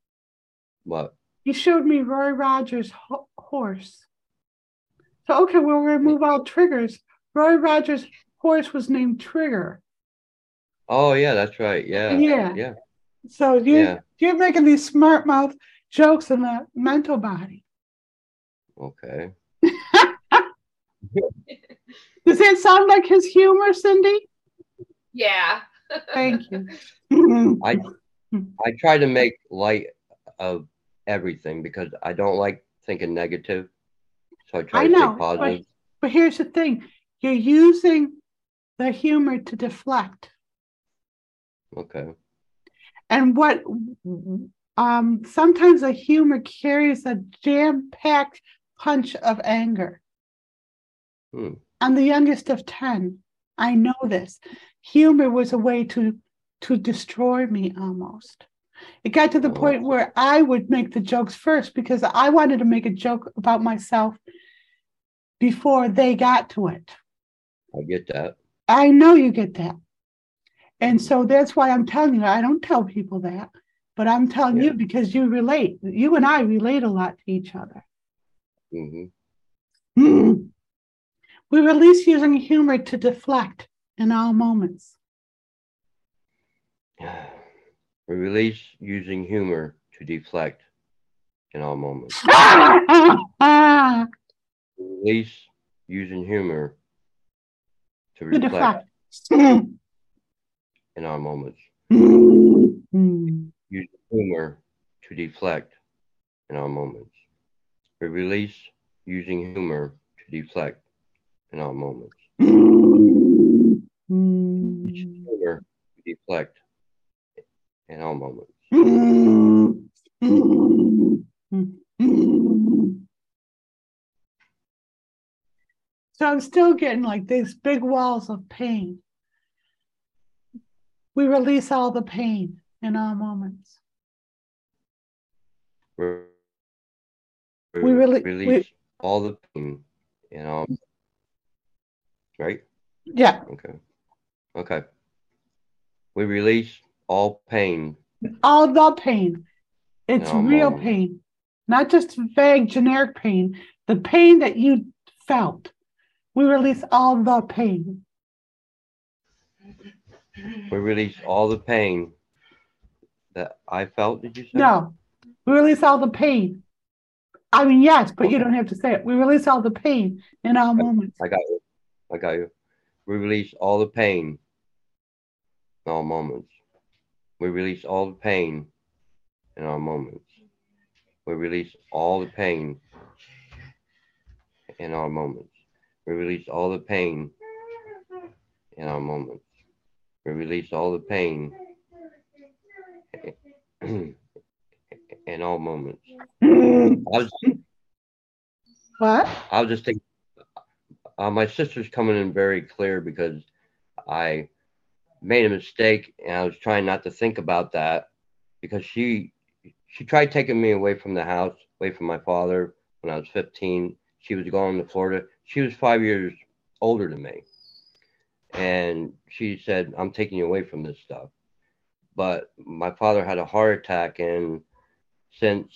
what? He showed me Roy Rogers' ho- horse. So okay, we'll remove all triggers. Roy Rogers' horse was named Trigger. Oh yeah, that's right. Yeah. Yeah. Yeah. So you Yeah. you're making these smart mouth jokes in the mental body. Okay. Does that sound like his humor, Cindy? Yeah. Thank you. I I try to make light of everything because I don't like thinking negative. So I try I to know, stay positive. But here's the thing you're using the humor to deflect. Okay. And what um, sometimes a humor carries a jam packed punch of anger. Hmm. I'm the youngest of 10. I know this. Humor was a way to to destroy me almost. It got to the Oh. point where I would make the jokes first because I wanted to make a joke about myself before they got to it. I get that. I know you get that. And so that's why I'm telling you, I don't tell people that, but I'm telling Yeah. you because you relate. You and I relate a lot to each other. hmm Hmm. We release using humor to deflect in all moments. We release using humor to deflect in all moments. We release using humor to reflect deflect. in all moments. Mm. Using humor to deflect in all moments. We release using humor to deflect in all moments. Humor to deflect in all moments. So I'm still getting like these big walls of pain. We release all the pain in all moments. We We really- we- release all the pain in all. Right? Yeah, Okay. Okay. We release all pain all the pain. It's all real moments. pain, not just vague generic pain. The pain that you felt. We release all the pain. We release all the pain that I felt, did you say? No, we release all the pain. I mean, yes, but you don't have to say it. We release all the pain in all moments. I got you. I got you. We release all the pain in all moments. We release all the pain in all moments. We release all the pain in all moments. We release all the pain in our moments. We release all the pain in all moments. I was What? I was just thinking, uh, my sister's coming in very clear because I made a mistake and I was trying not to think about that because she she tried taking me away from the house, away from my father when I was 15. She was going to Florida. She was five years older than me. And she said, I'm taking you away from this stuff. But my father had a heart attack and since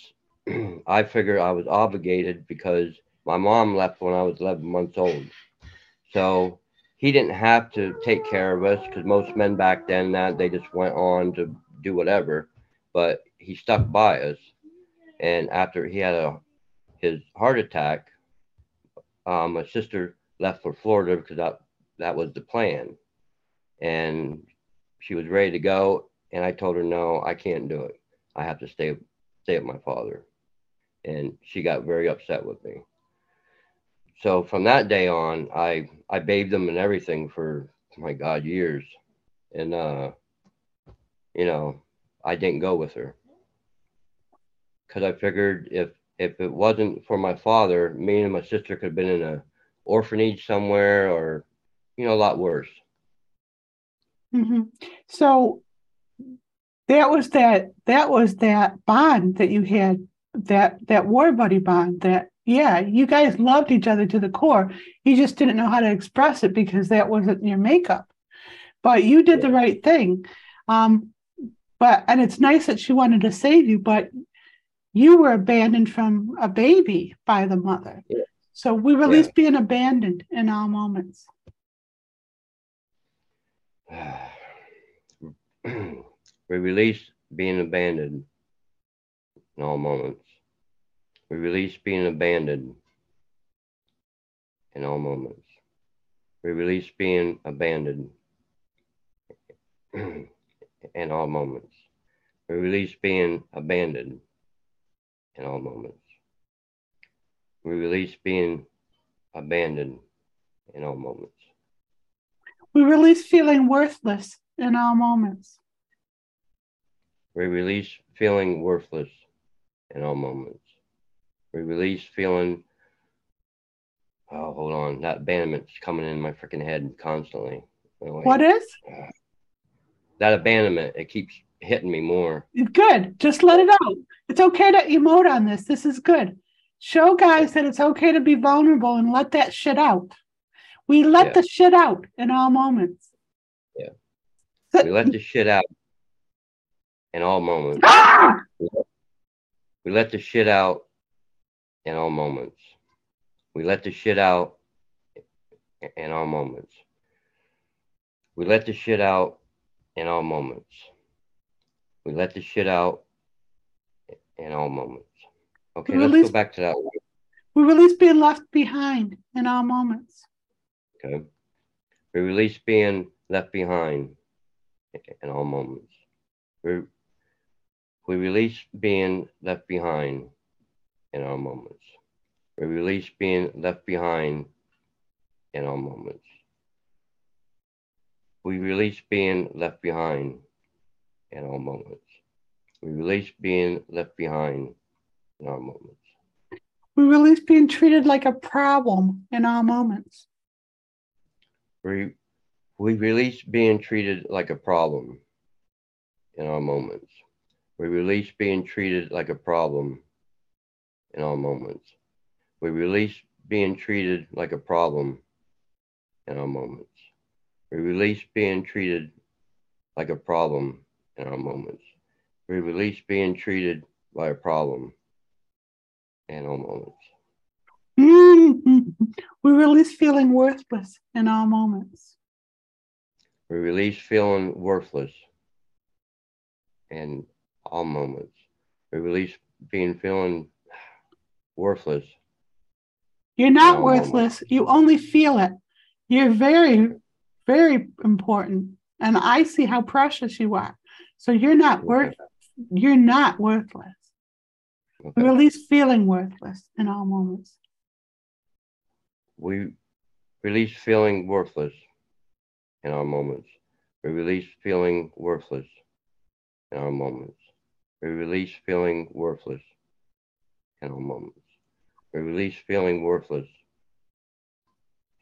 I figured I was obligated because my mom left when I was 11 months old. So he didn't have to take care of us because most men back then that they just went on to do whatever. But he stuck by us. And after he had a his heart attack, um, my sister left for Florida because that that was the plan. And she was ready to go. And I told her, no, I can't do it. I have to stay stay with my father. And she got very upset with me. So from that day on i i bathed them and everything for my god years. And uh you know i didn't go with her. Because i figured if if it wasn't for my father me and my sister could have been in a orphanage somewhere or you know a lot worse. Hmm So that was that that was that bond that you had that that war buddy bond that yeah you guys loved each other to the core. You just didn't know how to express it because that wasn't your makeup. But you did the right thing. Um but and it's nice that she wanted to save you but you were abandoned from a baby by the mother. Yeah. so we release being abandoned in all moments we release being abandoned in all moments. We release being abandoned in all moments. We release being abandoned in all moments. We release being abandoned in all moments. We release being abandoned in all moments. we release feeling worthless in all moments We release feeling worthless in all moments. We release feeling, oh, hold on, that abandonment's coming in my freaking head constantly. Oh, wait. what is uh, That abandonment, it keeps hitting me more. Good. Just let it out. It's okay to emote on this. This is good. Show guys that it's okay to be vulnerable and let that shit out. We let Yeah. the shit out in all moments. Yeah. So- We let the shit out in all moments. Ah! We let the shit out in all moments. We let the shit out in all moments. We let the shit out in all moments. We let the shit out in all moments. Okay, let's Release- go back to that one. We release being left behind in all moments. Okay. We release being left behind in all moments. We, we release being left behind in our moments. We release being left behind in our moments. We release being left behind in our moments. We release being left behind in all moments. We release being treated like a problem in our moments. We, we release being treated like a problem in our moments. We release being treated like a problem in all moments. We release being treated like a problem in all moments. We release being treated like a problem in all moments. We release being treated by a problem in all moments. We release feeling worthless in all moments. We release feeling worthless in all moments. We release being feeling worthless. You're not No. worthless. You only feel it. You're very, very important. And I see how precious you are. So you're not worth you're not worthless. We Okay. release feeling worthless in all moments. We release feeling worthless in our moments. We release feeling worthless in our moments. We release feeling worthless in our moments. We release feeling worthless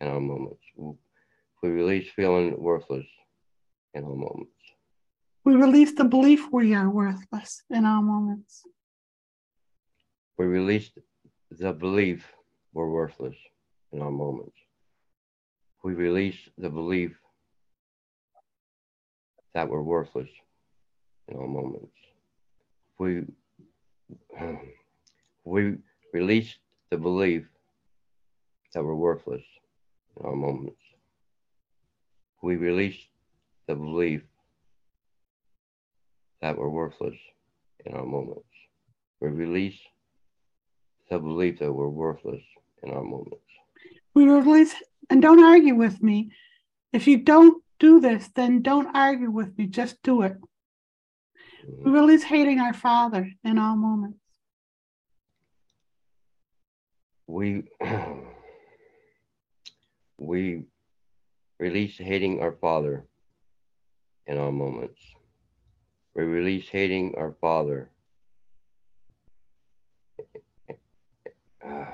in our moments. We release feeling worthless in our moments. We release the belief we are worthless in all moments. We release the belief we're worthless in our moments. We release the belief that we're worthless in our moments. We we release the belief that we're worthless in our moments. We release the belief that we're worthless in our moments. We release the belief that we're worthless in our moments. We release and don't argue with me. If you don't do this, then don't argue with me. Just do it. We release hating our father in all moments. We we release hating our father in all moments. We release hating our father uh,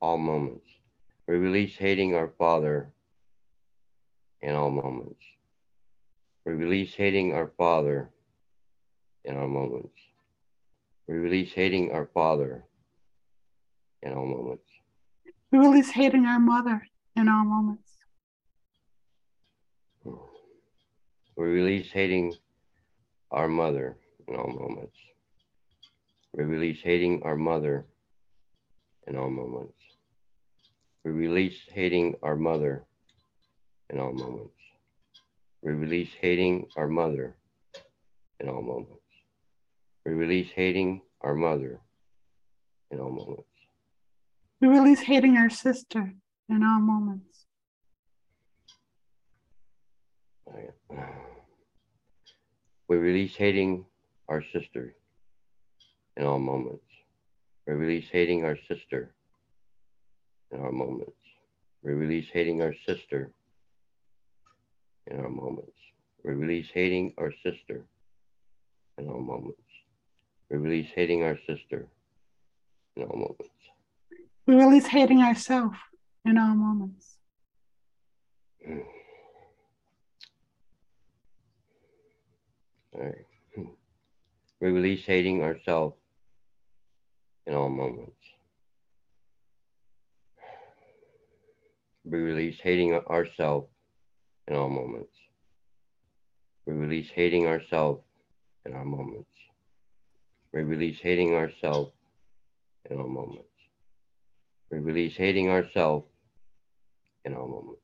all moments. We release hating our father in all moments. We release hating our father in all moments. We release hating our father in all moments. We release hating our mother in all moments. We release hating our mother in all moments. We release hating our mother in all moments. We release hating our mother in all moments. We release hating our mother in all moments. We release hating our mother in all moments. We release hating our sister in all moments. We release hating our sister in all moments. We release hating our sister in our moments. We release hating our sister in our moments. We release hating our sister in all moments. We release hating our sister in all moments. We release hating ourselves in all moments. All right. We release hating ourselves in all moments. We release hating ourselves in all moments. We release hating ourselves in our moments. We release hating ourselves in all moments. We release hating ourselves in all moments.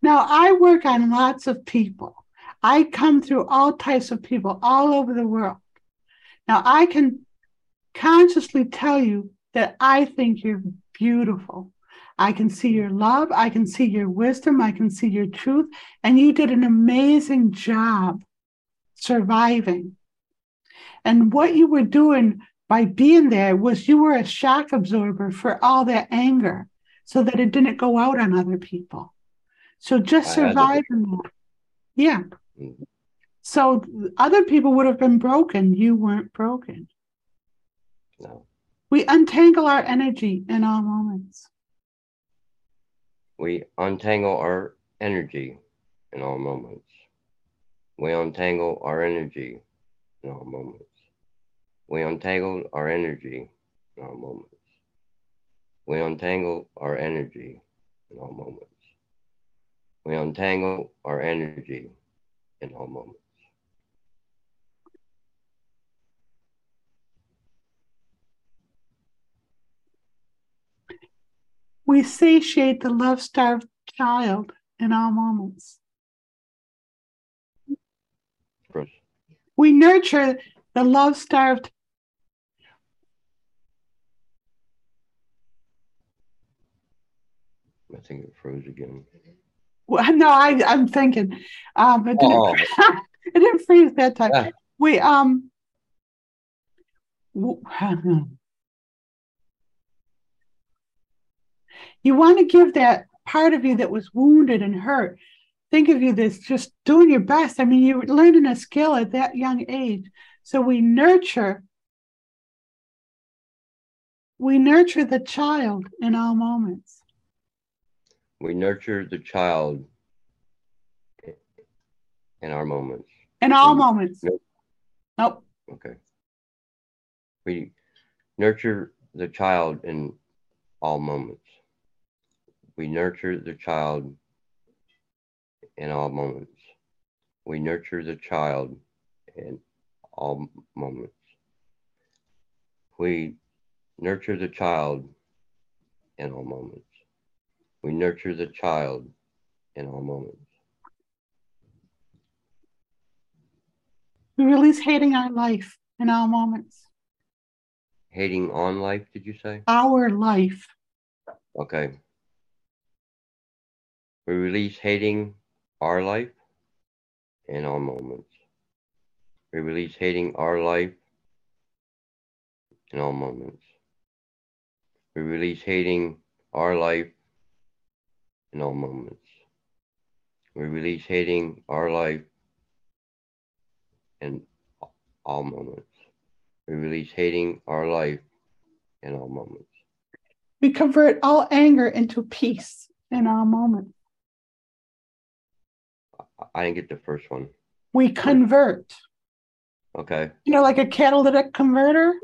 Now, I work on lots of people. I come through all types of people all over the world. Now, I can consciously tell you that I think you're beautiful. I can see your love. I can see your wisdom. I can see your truth. And you did an amazing job surviving. And what you were doing by being there was you were a shock absorber for all that anger so that it didn't go out on other people. So just surviving that. Yeah. Mhm. So other people would have been broken. You weren't broken. No. We untangle our energy in all moments. We untangle our energy in all moments. We untangle our energy in all moments. We untangle our energy in all moments. We untangle our energy in all moments. We untangle our energy in all moments. We satiate the love starved child in all moments. We nurture the love starved. Think it froze again. Well, no, I, I'm thinking. Um, it, didn't, Oh. it didn't freeze that time. Yeah. We um. You want to give that part of you that was wounded and hurt. Think of you that's just doing your best. I mean, you're learning a skill at that young age. So we nurture. We nurture the child in all moments. We nurture the child in our moments. In all Mm. moments. Nope. Nope. Okay. We nurture the child in all moments. We nurture the child in all moments. We nurture the child in all moments. We nurture the child in all moments. We nurture the child in all moments. We release hating our life in all moments. Hating on life, did you say? Our life. Okay. We release hating our life in all moments. We release hating our life in all moments. We release hating our life in all moments. We release hating our life in all moments. We release hating our life in all moments. We convert all anger into peace in all moments. I didn't get the first one. We convert, Okay. you know, like a catalytic converter.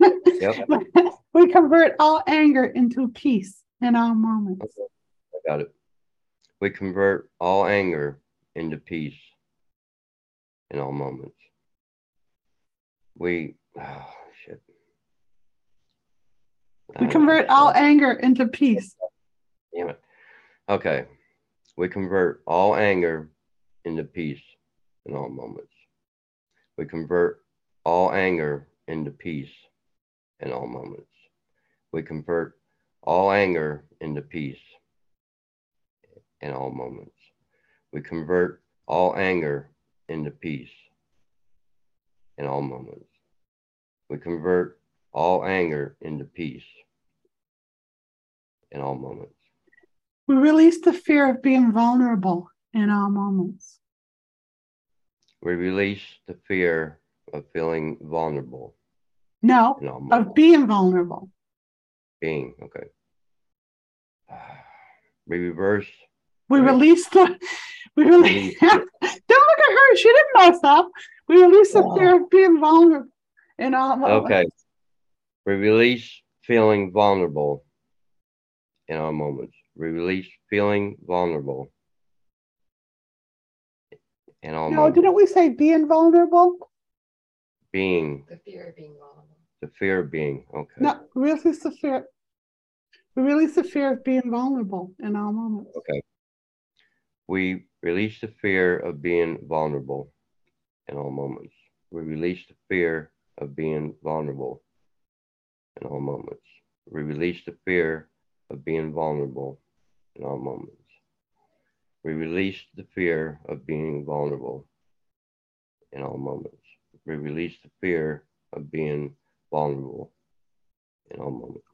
Yep. we convert all anger into peace in all moments. I got it. We convert all anger into peace in all moments. We, oh, shit. We convert all anger into peace. Damn it. Okay. We convert all anger into peace in all moments. We convert all anger into peace in all moments. We convert all anger into peace in all moments. We convert all anger into peace in all moments. We convert all anger into peace in all moments. We release the fear of being vulnerable in all moments. We release the fear of feeling vulnerable No, in all moments. of being vulnerable. Being, okay. We reverse, We Right. release the, we release, Release don't look at her, she didn't mess up. We release the oh. Wow. fear of being vulnerable in all moments. okay. We release feeling vulnerable in our moments. We release feeling vulnerable in all No, moments. didn't we say being vulnerable? Being, The fear of being vulnerable. the fear of being, okay. No, release the fear. We release the fear of being vulnerable in all moments. Okay. We release the fear of being vulnerable in all moments. We release the fear of being vulnerable in all moments. We release the fear of being vulnerable in all moments. We release the fear of being vulnerable in all moments. We release the fear of being vulnerable in all moments.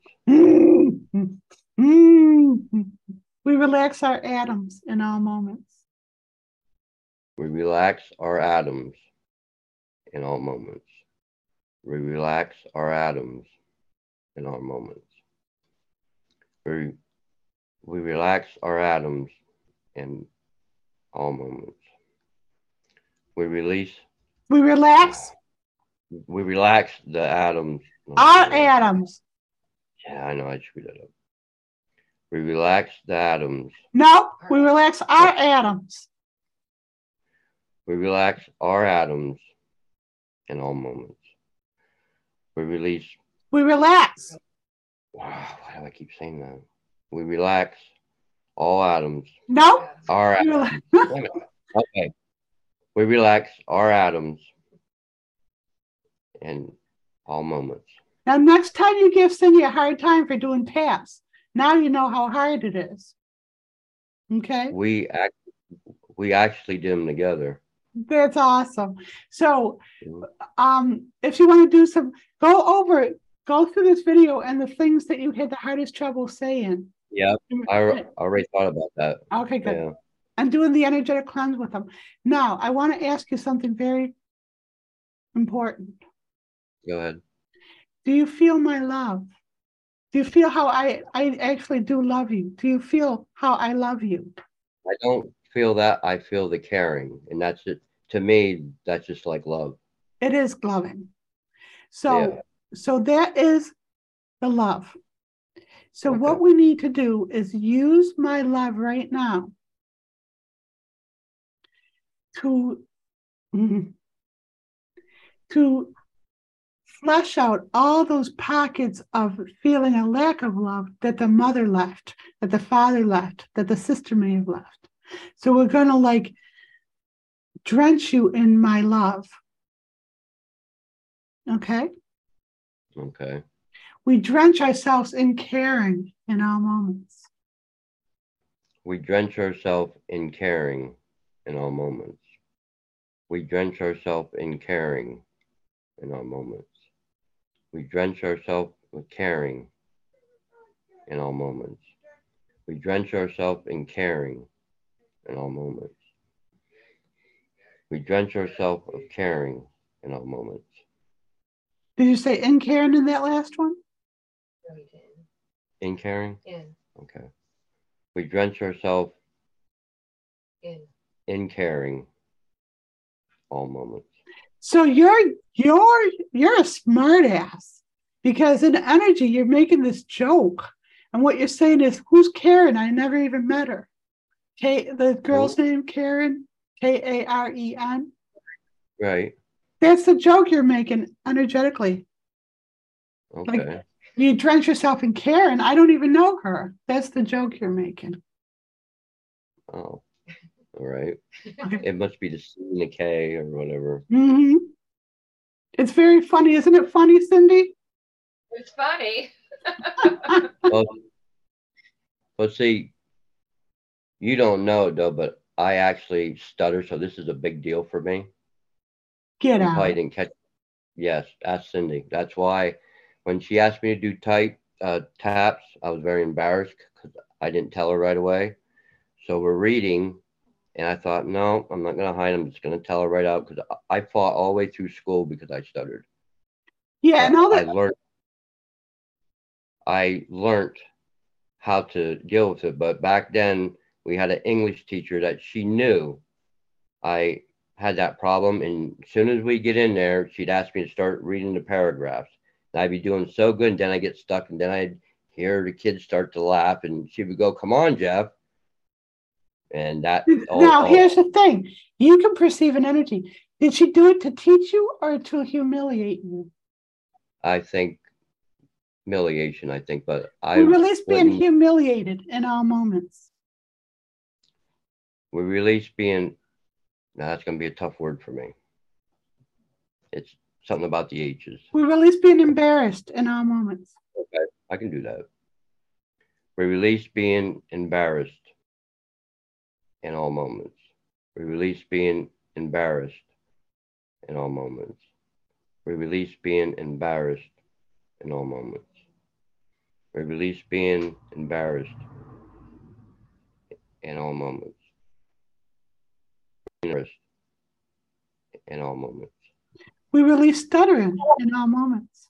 We relax our atoms in all moments. We relax our atoms in all moments. We relax our atoms in all moments. We, we relax our atoms in all moments. We release, We relax we relax the atoms. our atoms. Yeah, I know, I screwed that up. We relax the atoms. No, we relax our atoms. We relax our atoms in all moments. We release We relax. Wow, why do I keep saying that? We relax all atoms. No, Our atoms. relax. Wait a minute. Okay. We relax our atoms in all moments. Now, next time you give Cindy a hard time for doing tasks, now you know how hard it is. Okay, We act we actually did them together. that's awesome. So, um, if you want to do some, go over it, go through this video and the things that you had the hardest trouble saying. Yeah, I I already thought about that. Okay, good. Yeah. and doing the energetic cleanse with them. Now, I want to ask you something very important. Go ahead. Do you feel my love? Do you feel how I, I actually do love you? Do you feel how I love you? I don't feel that. I feel the caring. And that's it. To me, that's just like love. It is loving. So, Yeah. so that is the love. So what we need to do is use my love right now to to flush out all those pockets of feeling a lack of love that the mother left, that the father left, that the sister may have left. So we're going to like drench you in my love. Okay? Okay. We drench ourselves in caring in all moments. We drench ourselves in caring in all moments. We drench ourselves in caring in all moments. We drench ourselves with caring in all moments. We drench ourselves in caring in all moments. We drench ourselves of caring in all moments. Did you say in caring in that last one? In caring? In, Okay. We drench ourselves in. in caring all moments. So you're you're you're a smart ass because in energy you're making this joke. And what you're saying is, who's Karen? I never even met her. K the girl's name Karen, K A R E N. Right. That's the joke you're making energetically. Okay. You drench yourself in Karen. I don't even know her. That's the joke you're making. Oh, all right. Okay. It must be the C and the K or whatever. Mm-hmm. It's very funny, isn't it funny, Cindy? It's funny. Well, well, see, you don't know it though, but I actually stutter, so this is a big deal for me. Get You out. probably didn't catch. Yes, ask Cindy. That's why when she asked me to do tight uh, taps, I was very embarrassed because I didn't tell her right away. So we're reading, and I thought, no, I'm not going to hide. I'm just going to tell her right out because I fought all the way through school because I stuttered. Yeah, and all I learned. I learned how to deal with it, but back then we had an English teacher that she knew I had that problem, and as soon as we get in there, she'd ask me to start reading the paragraphs. And I'd be doing so good, and then I get stuck, and then I'd hear the kids start to laugh, and she would go, "Come on, Jeff," and that. all- now, all- here's the thing you can perceive an energy. Did she do it to teach you or to humiliate you? I think humiliation. I think, but I we release being humiliated in all moments. We release being. Now that's going to be a tough word for me. It's something about the H's. We release being embarrassed in all moments. Okay, I can do that. We release being embarrassed in all moments. We release being embarrassed in all moments. We release being embarrassed in all moments. We release being embarrassed in all moments. Embarrassed in all moments. We release stuttering in all moments.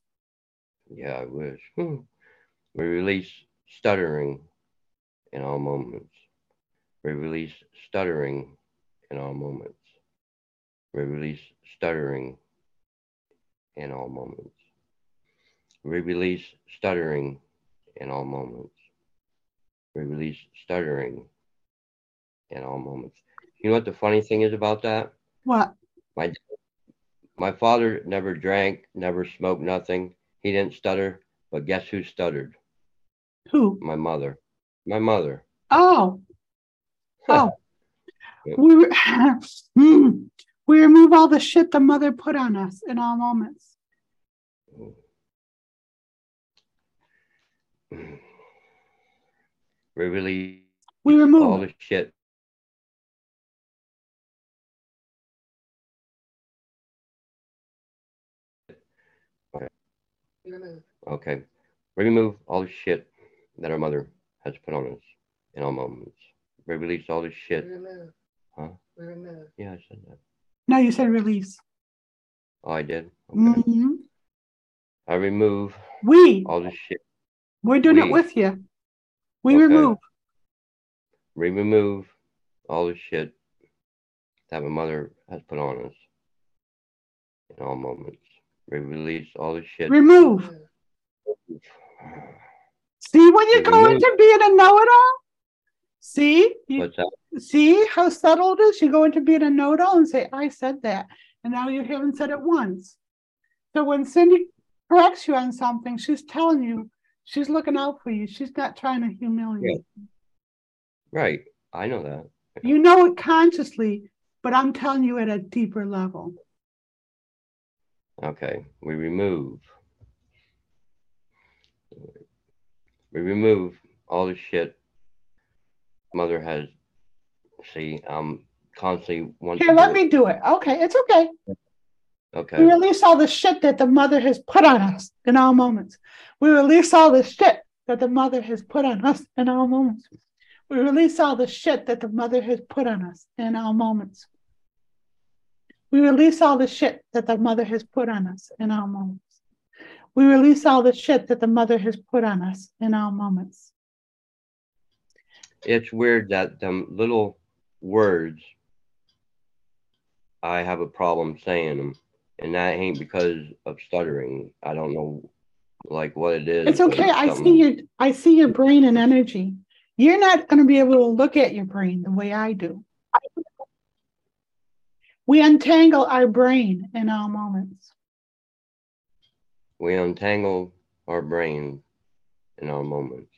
Yeah, I wish. Hmm. We release stuttering in all moments. We release stuttering in all moments. We release stuttering in all moments. We release stuttering in all moments. We release stuttering in all moments. You know what the funny thing is about that? What? My my father never drank, never smoked nothing. He didn't stutter, but guess who stuttered? Who? My mother. My mother. Oh. Oh. We, re- Hmm. we remove all the shit the mother put on us in all moments. We release We remove all the shit. Remove. Okay. We remove all the shit that our mother has put on us in all moments. We release all this shit. Remove. Huh? Remove. Yeah, I said that. No, you said release. Oh, I did. Okay. Mhm. I remove We. all the shit. We're doing it with you. We Okay. remove. We remove all the shit that my mother has put on us in all moments. We release all the shit. Remove. Remove. See when you We go remove. into being a know-it-all? See? You, What's that? see how subtle it is? You go into being a know-it-all and say, I said that. And now you haven't said it once. So when Cindy corrects you on something, she's telling you, she's looking out for you. She's not trying to humiliate. you. Right. I know that. You know it consciously, but I'm telling you at a deeper level. Okay. We remove. We remove all the shit mother has. See, um, constantly want Here, to let me do it. Okay, it's okay. it. We Okay. release all the shit that the mother has put on us in all moments. We release all the shit that the mother has put on us in all moments. We release all the shit that the mother has put on us in all moments. We release all the shit that the mother has put on us in all moments. We release all the shit that the mother has put on us in all moments. It's weird that them little words, I have a problem saying them, and that ain't because of stuttering. I don't know, like what it is. It's okay. I see your I see your brain and energy. You're not going to be able to look at your brain the way I do. We untangle our brain in all moments. We untangle our brain in our moments.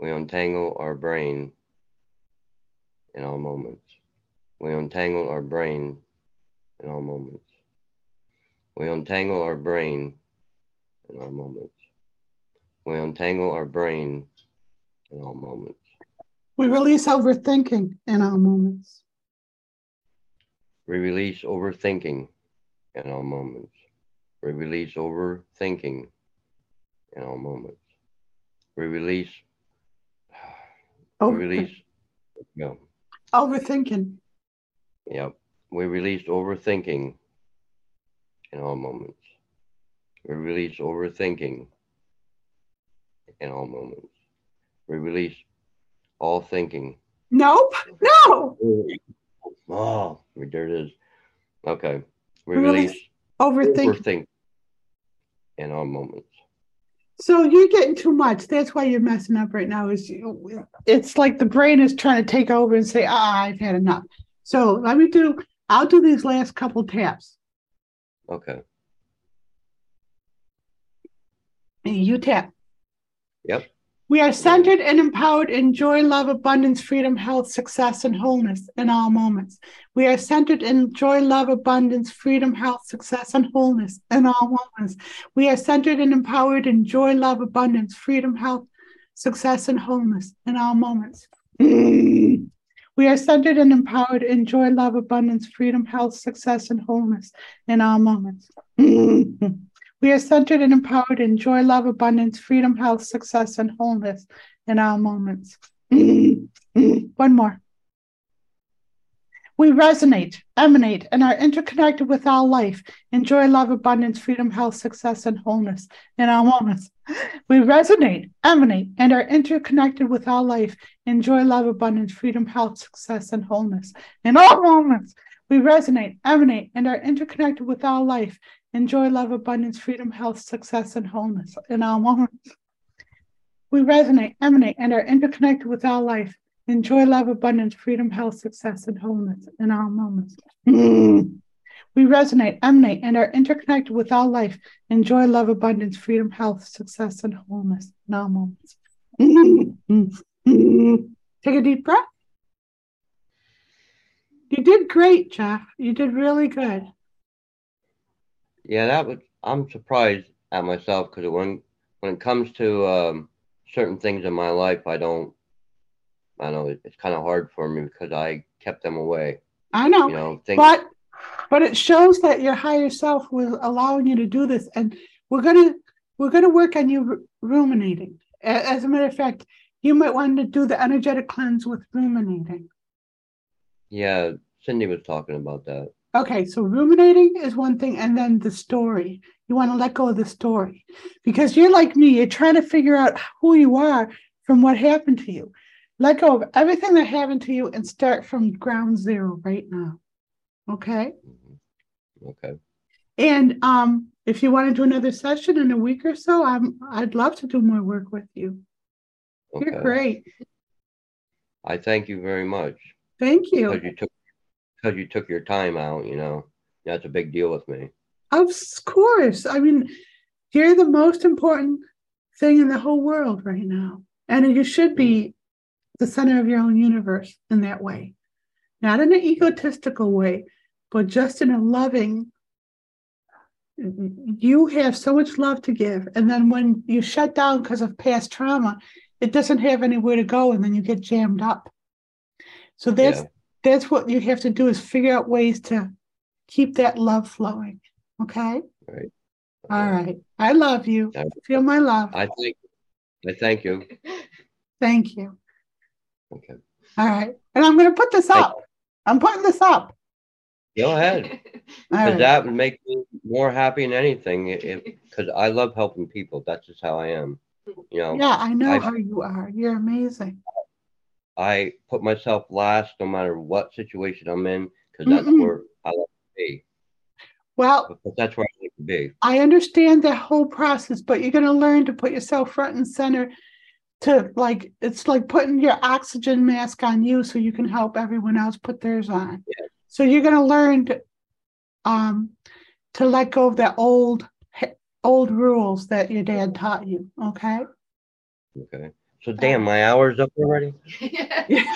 We untangle our brain in all moments. We untangle our brain in all moments. We untangle our brain in all moments. We untangle our brain in all moments. We release overthinking in all moments. We release overthinking in all moments. We release overthinking in all moments. We release, Oh. we release, no, overthinking. yep. We release overthinking in all moments. We release overthinking in all moments. We release all thinking. Nope. No. Oh, there it is. Okay. We release release overthink in all moments. So you're getting too much. That's why you're messing up right now. Is you, it's like the brain is trying to take over and say, "Ah, I've had enough." So let me do. I'll do these last couple taps. Okay. And you tap. Yep. We are centered and empowered in joy, love, abundance, freedom, health, success, and wholeness in all moments. We are centered in joy, love, abundance, freedom, health, success, and wholeness in all moments. We are centered and empowered in joy, love, abundance, freedom, health, success, and wholeness in all moments. We are centered and empowered in joy, love, abundance, freedom, health, success, and wholeness in all moments. We are centered and empowered in joy, love, abundance, freedom, health, success, and wholeness in all moments. One more. We resonate, emanate, and are interconnected with all life Enjoy love, abundance, freedom, health, success, and wholeness in all moments. We resonate, emanate, and are interconnected with all life in joy, love, abundance, freedom, health, success, and wholeness in all moments. We resonate, emanate, and are interconnected with all life in joy, love, abundance, freedom, health, success, and wholeness in all moments. We resonate, emanate, and are interconnected with all life in joy, love, abundance, freedom, health, success, and wholeness in all moments. Mm. We resonate, emanate, and are interconnected with all life in joy, love, abundance, freedom, health, success, and wholeness in all moments. Mm. Mm. Take a deep breath. You did great, Jeff. You did really good. Yeah, that was. I'm surprised at myself because when when it comes to um, certain things in my life, I don't. I know it's kind of hard for me because I kept them away. I know, You know, things. but but it shows that your higher self was allowing you to do this, and we're gonna we're gonna work on you ruminating. As a matter of fact, you might want to do the energetic cleanse with ruminating. Yeah, Cindy was talking about that. Okay, so ruminating is one thing, and then the story. You want to let go of the story because you're like me, you're trying to figure out who you are from what happened to you. Let go of everything that happened to you and start from ground zero right now. Okay. Mhm. Okay. And um, if you want to do another session in a week or so, I'm I'd love to do more work with you. You're great. I thank you very much Thank you. because you. took because you took your time out. You know, that's a big deal with me. Of course. I mean, you're the most important thing in the whole world right now. And you should be mm. the center of your own universe in that way. Not in an egotistical way, but just in a loving. You have so much love to give. And then when you shut down because of past trauma, it doesn't have anywhere to go and then you get jammed up. So that's Yeah. that's what you have to do is figure out ways to keep that love flowing. Okay. Right. All right. I love you. Yeah. Feel my love. I thank. I thank you. Thank you. Okay. All right. And I'm going to put this Thank up. I'm putting this up. Go ahead. Because right. that would make me more happy than anything. Because I love helping people. That's just how I am. You know, Yeah, I know I've- how you are. You're amazing. I put myself last no matter what situation I'm in because that's Mm-mm. where I like to be. Well, Because that's where I like to be. I understand the whole process, but you're going to learn to put yourself front and center to like, it's like putting your oxygen mask on you so you can help everyone else put theirs on. Yeah. So you're going to learn to, um, to let go of the old, old rules that your dad taught you. Okay. Okay. So damn, my hour's up already.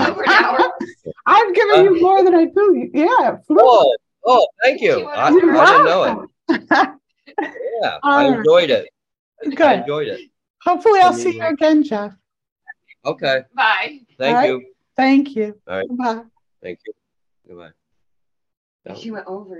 Over an hour. I've given you more than I do. Yeah. Oh, oh, thank you. I, I didn't know it. Yeah, All I right. enjoyed it. I Good. enjoyed it. Hopefully, I'll see you- you again, Jeff. Okay. Bye. Thank All right. you. Thank you. All right. Bye. Thank you. Goodbye. She went over.